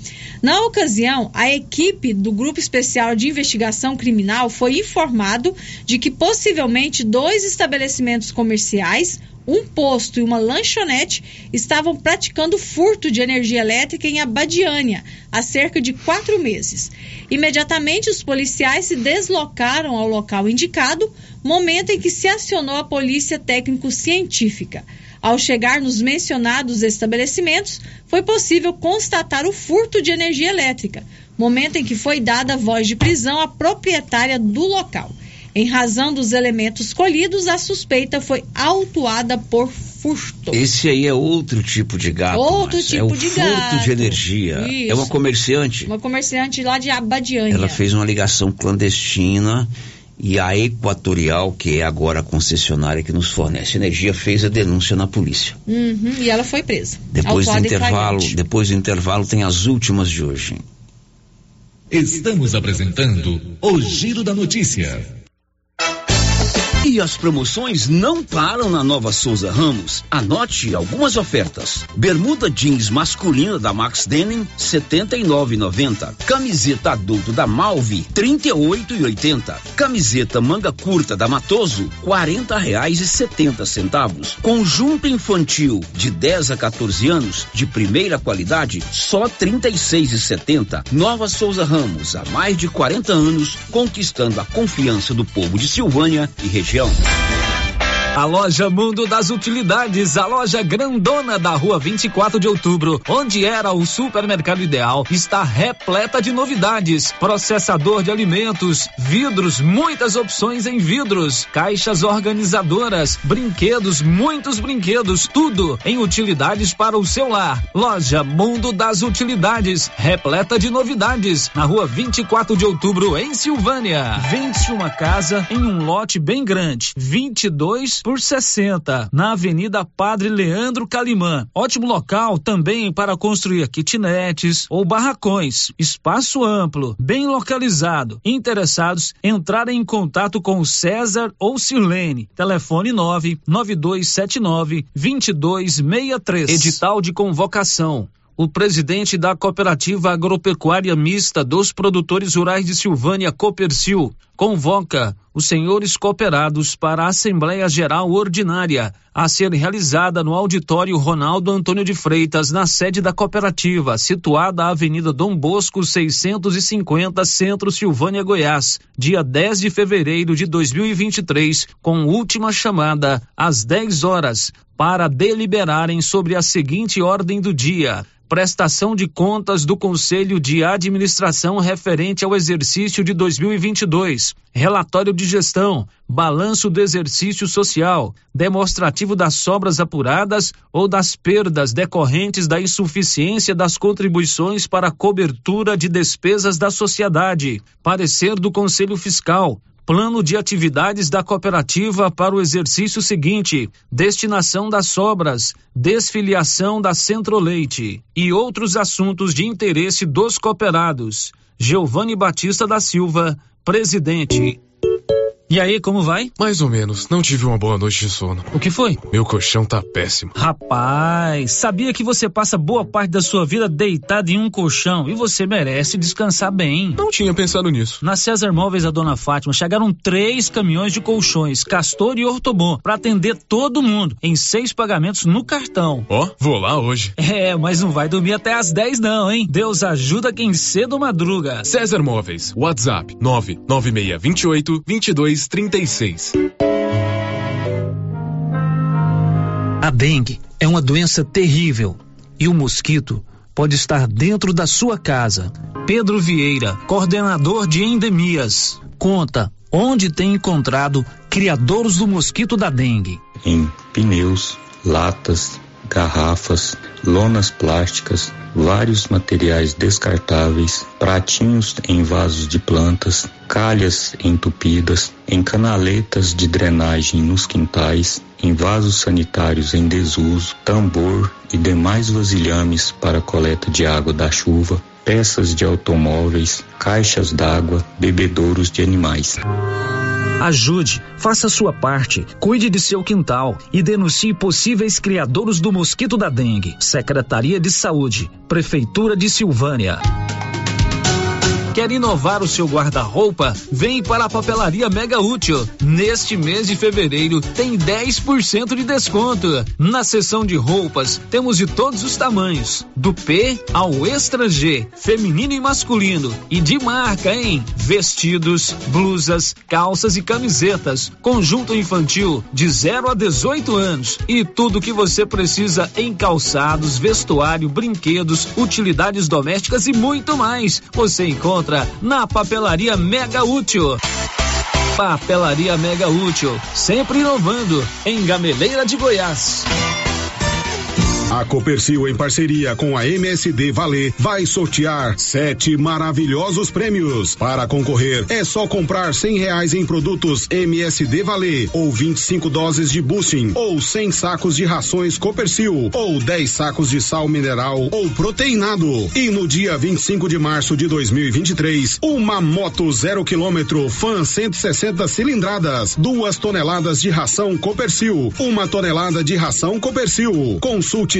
Na ocasião, a equipe do Grupo Especial de Investigação Criminal foi informado de que possivelmente dois estabelecimentos comerciais, um posto e uma lanchonete estavam praticando furto de energia elétrica em Abadiânia há cerca de quatro meses. Imediatamente, os policiais se deslocaram ao local indicado, momento em que se acionou a polícia técnico-científica. Ao chegar nos mencionados estabelecimentos, foi possível constatar o furto de energia elétrica, momento em que foi dada voz de prisão à proprietária do local. Em razão dos elementos colhidos, a suspeita foi autuada por furto. Esse aí é outro tipo de gato. Outro Márcia. tipo é o de furto gato. de energia. Isso. É uma comerciante. Uma comerciante lá de Abadiânia. Ela fez uma ligação clandestina e a Equatorial, que é agora a concessionária que nos fornece energia, fez a denúncia na polícia. Uhum, e ela foi presa. Depois do intervalo, depois do intervalo tem as últimas de hoje. Estamos apresentando o Giro da Notícia. E as promoções não param na Nova Souza Ramos. Anote algumas ofertas. Bermuda jeans masculina da Max Denim, 79,90. Camiseta adulto da Malve, 38,80. Camiseta manga curta da Matoso, 40 reais e 70 centavos. Conjunto infantil de 10 a 14 anos, de primeira qualidade, só 36,70. Nova Souza Ramos, há mais de 40 anos, conquistando a confiança do povo de Silvânia e região região. A loja Mundo das Utilidades, a loja grandona da rua 24 de outubro, onde era o supermercado ideal, está repleta de novidades. Processador de alimentos, vidros, muitas opções em vidros, caixas organizadoras, brinquedos, muitos brinquedos, tudo em utilidades para o seu lar. Loja Mundo das Utilidades, repleta de novidades, na rua 24 de outubro, em Silvânia. Vende-se uma casa em um lote bem grande, 22 por 60, na Avenida Padre Leandro Calimã. Ótimo local também para construir kitnetes ou barracões. Espaço amplo, bem localizado. Interessados, entrarem em contato com César ou Sirlene. Telefone 99279 2263. Edital de convocação o presidente da Cooperativa Agropecuária Mista dos Produtores Rurais de Silvânia, Copercil, convoca os senhores cooperados para a Assembleia Geral Ordinária a ser realizada no auditório Ronaldo Antônio de Freitas, na sede da cooperativa, situada à Avenida Dom Bosco 650, Centro Silvânia, Goiás, dia 10 de fevereiro de 2023, com última chamada às 10 horas, para deliberarem sobre a seguinte ordem do dia: prestação de contas do Conselho de Administração referente ao exercício de 2022, relatório de gestão, balanço do exercício social, demonstrativo das sobras apuradas ou das perdas decorrentes da insuficiência das contribuições para a cobertura de despesas da sociedade, parecer do Conselho Fiscal, Plano de atividades da cooperativa para o exercício seguinte: destinação das sobras, desfiliação da Centro-Leite e outros assuntos de interesse dos cooperados. Giovanni Batista da Silva, presidente. E aí, como vai? Mais ou menos. Não tive uma boa noite de sono. O que foi? Meu colchão tá péssimo. Rapaz, sabia que você passa boa parte da sua vida deitado em um colchão e você merece descansar bem. Não tinha pensado nisso. Na César Móveis da Dona Fátima chegaram três caminhões de colchões, Castor e Ortobon, para atender todo mundo em seis pagamentos no cartão. Ó, oh, vou lá hoje. É, mas não vai dormir até às 10 não, hein? Deus ajuda quem cedo madruga. César Móveis, WhatsApp 99628 22 36. A dengue é uma doença terrível e o mosquito pode estar dentro da sua casa. Pedro Vieira, coordenador de endemias, conta onde tem encontrado criadores do mosquito da dengue. Em pneus, latas, garrafas, lonas plásticas, vários materiais descartáveis, pratinhos em vasos de plantas, calhas entupidas, em canaletas de drenagem nos quintais, em vasos sanitários em desuso, tambor e demais vasilhames para coleta de água da chuva, peças de automóveis, caixas d'água, bebedouros de animais. Ajude, faça sua parte, cuide de seu quintal e denuncie possíveis criadores do mosquito da dengue. Secretaria de Saúde, Prefeitura de Silvânia. Quer inovar o seu guarda-roupa? Vem para a Papelaria Mega Útil. Neste mês de fevereiro tem 10% de desconto. Na seção de roupas, temos de todos os tamanhos, do P ao Extra G, feminino e masculino, e de marca, hein? Vestidos, blusas, calças e camisetas, conjunto infantil de 0 a 18 anos e tudo que você precisa em calçados, vestuário, brinquedos, utilidades domésticas e muito mais. Você encontra encontra na Papelaria Mega Útil. Papelaria Mega Útil, sempre inovando, em Gameleira de Goiás. A Copercil, em parceria com a MSD Valer, vai sortear sete maravilhosos prêmios. Para concorrer, é só comprar cem reais em produtos MSD Valer, ou 25 doses de boosting, ou 100 sacos de rações Copercil, ou 10 sacos de sal mineral ou proteinado. E no dia 25 de março de 2023, uma moto zero quilômetro, fan 160 cilindradas, duas toneladas de ração Copercil, uma tonelada de ração Copercil. Consulte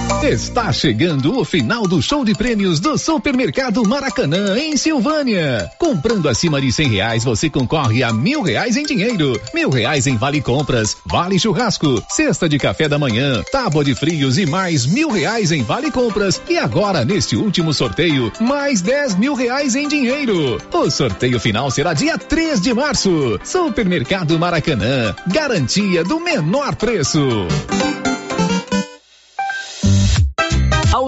Está chegando o final do show de prêmios do Supermercado Maracanã, em Silvânia. Comprando acima de cem reais, você concorre a mil reais em dinheiro, mil reais em vale compras, vale churrasco, cesta de café da manhã, tábua de frios e mais mil reais em vale compras. E agora, neste último sorteio, mais dez mil reais em dinheiro. O sorteio final será dia 3 de março. Supermercado Maracanã, garantia do menor preço.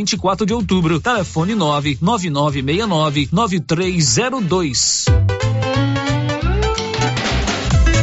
24 de outubro. Telefone 99969 9302.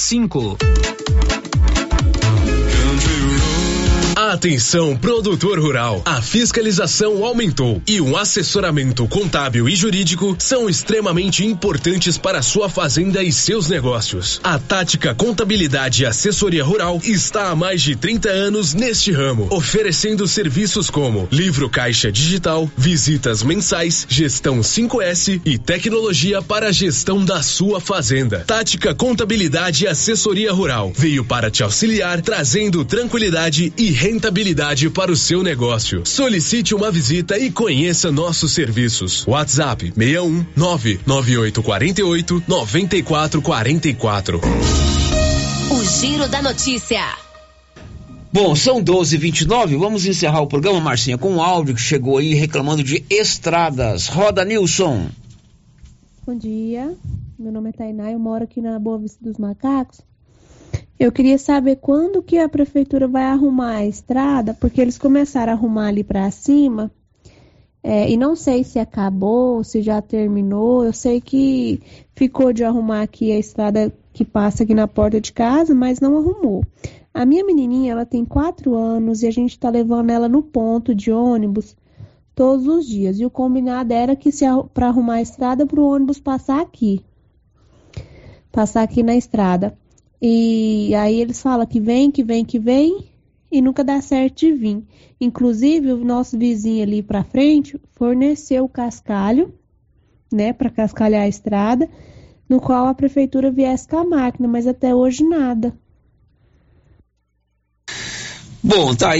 cinco. Atenção, produtor rural. A fiscalização aumentou e o assessoramento contábil e jurídico são extremamente importantes para sua fazenda e seus negócios. A Tática Contabilidade e Assessoria Rural está há mais de 30 anos neste ramo, oferecendo serviços como livro caixa digital, visitas mensais, gestão 5S e tecnologia para a gestão da sua fazenda. Tática Contabilidade e Assessoria Rural veio para te auxiliar, trazendo tranquilidade e rentabilidade para o seu negócio. Solicite uma visita e conheça nossos serviços. WhatsApp 61 99848 9444. O Giro da Notícia. Bom, são 12h29, vamos encerrar o programa, Marcinha, com um áudio que chegou aí reclamando de estradas. Roda, Nilson. Bom dia, meu nome é Tainá, eu moro aqui na Boa Vista dos Macacos. Eu queria saber quando que a prefeitura vai arrumar a estrada, porque eles começaram a arrumar ali para cima. É, e não sei se acabou, se já terminou. Eu sei que ficou de arrumar aqui a estrada que passa aqui na porta de casa, mas não arrumou. A minha menininha, ela tem quatro anos e a gente está levando ela no ponto de ônibus todos os dias. E o combinado era que se para arrumar a estrada para o ônibus passar aqui, passar aqui na estrada. E aí eles falam que vem, que vem, que vem e nunca dá certo de vir. Inclusive, o nosso vizinho ali para frente forneceu o cascalho, né, para cascalhar a estrada, no qual a prefeitura viesse com a máquina, mas até hoje nada. Bom, tá aí.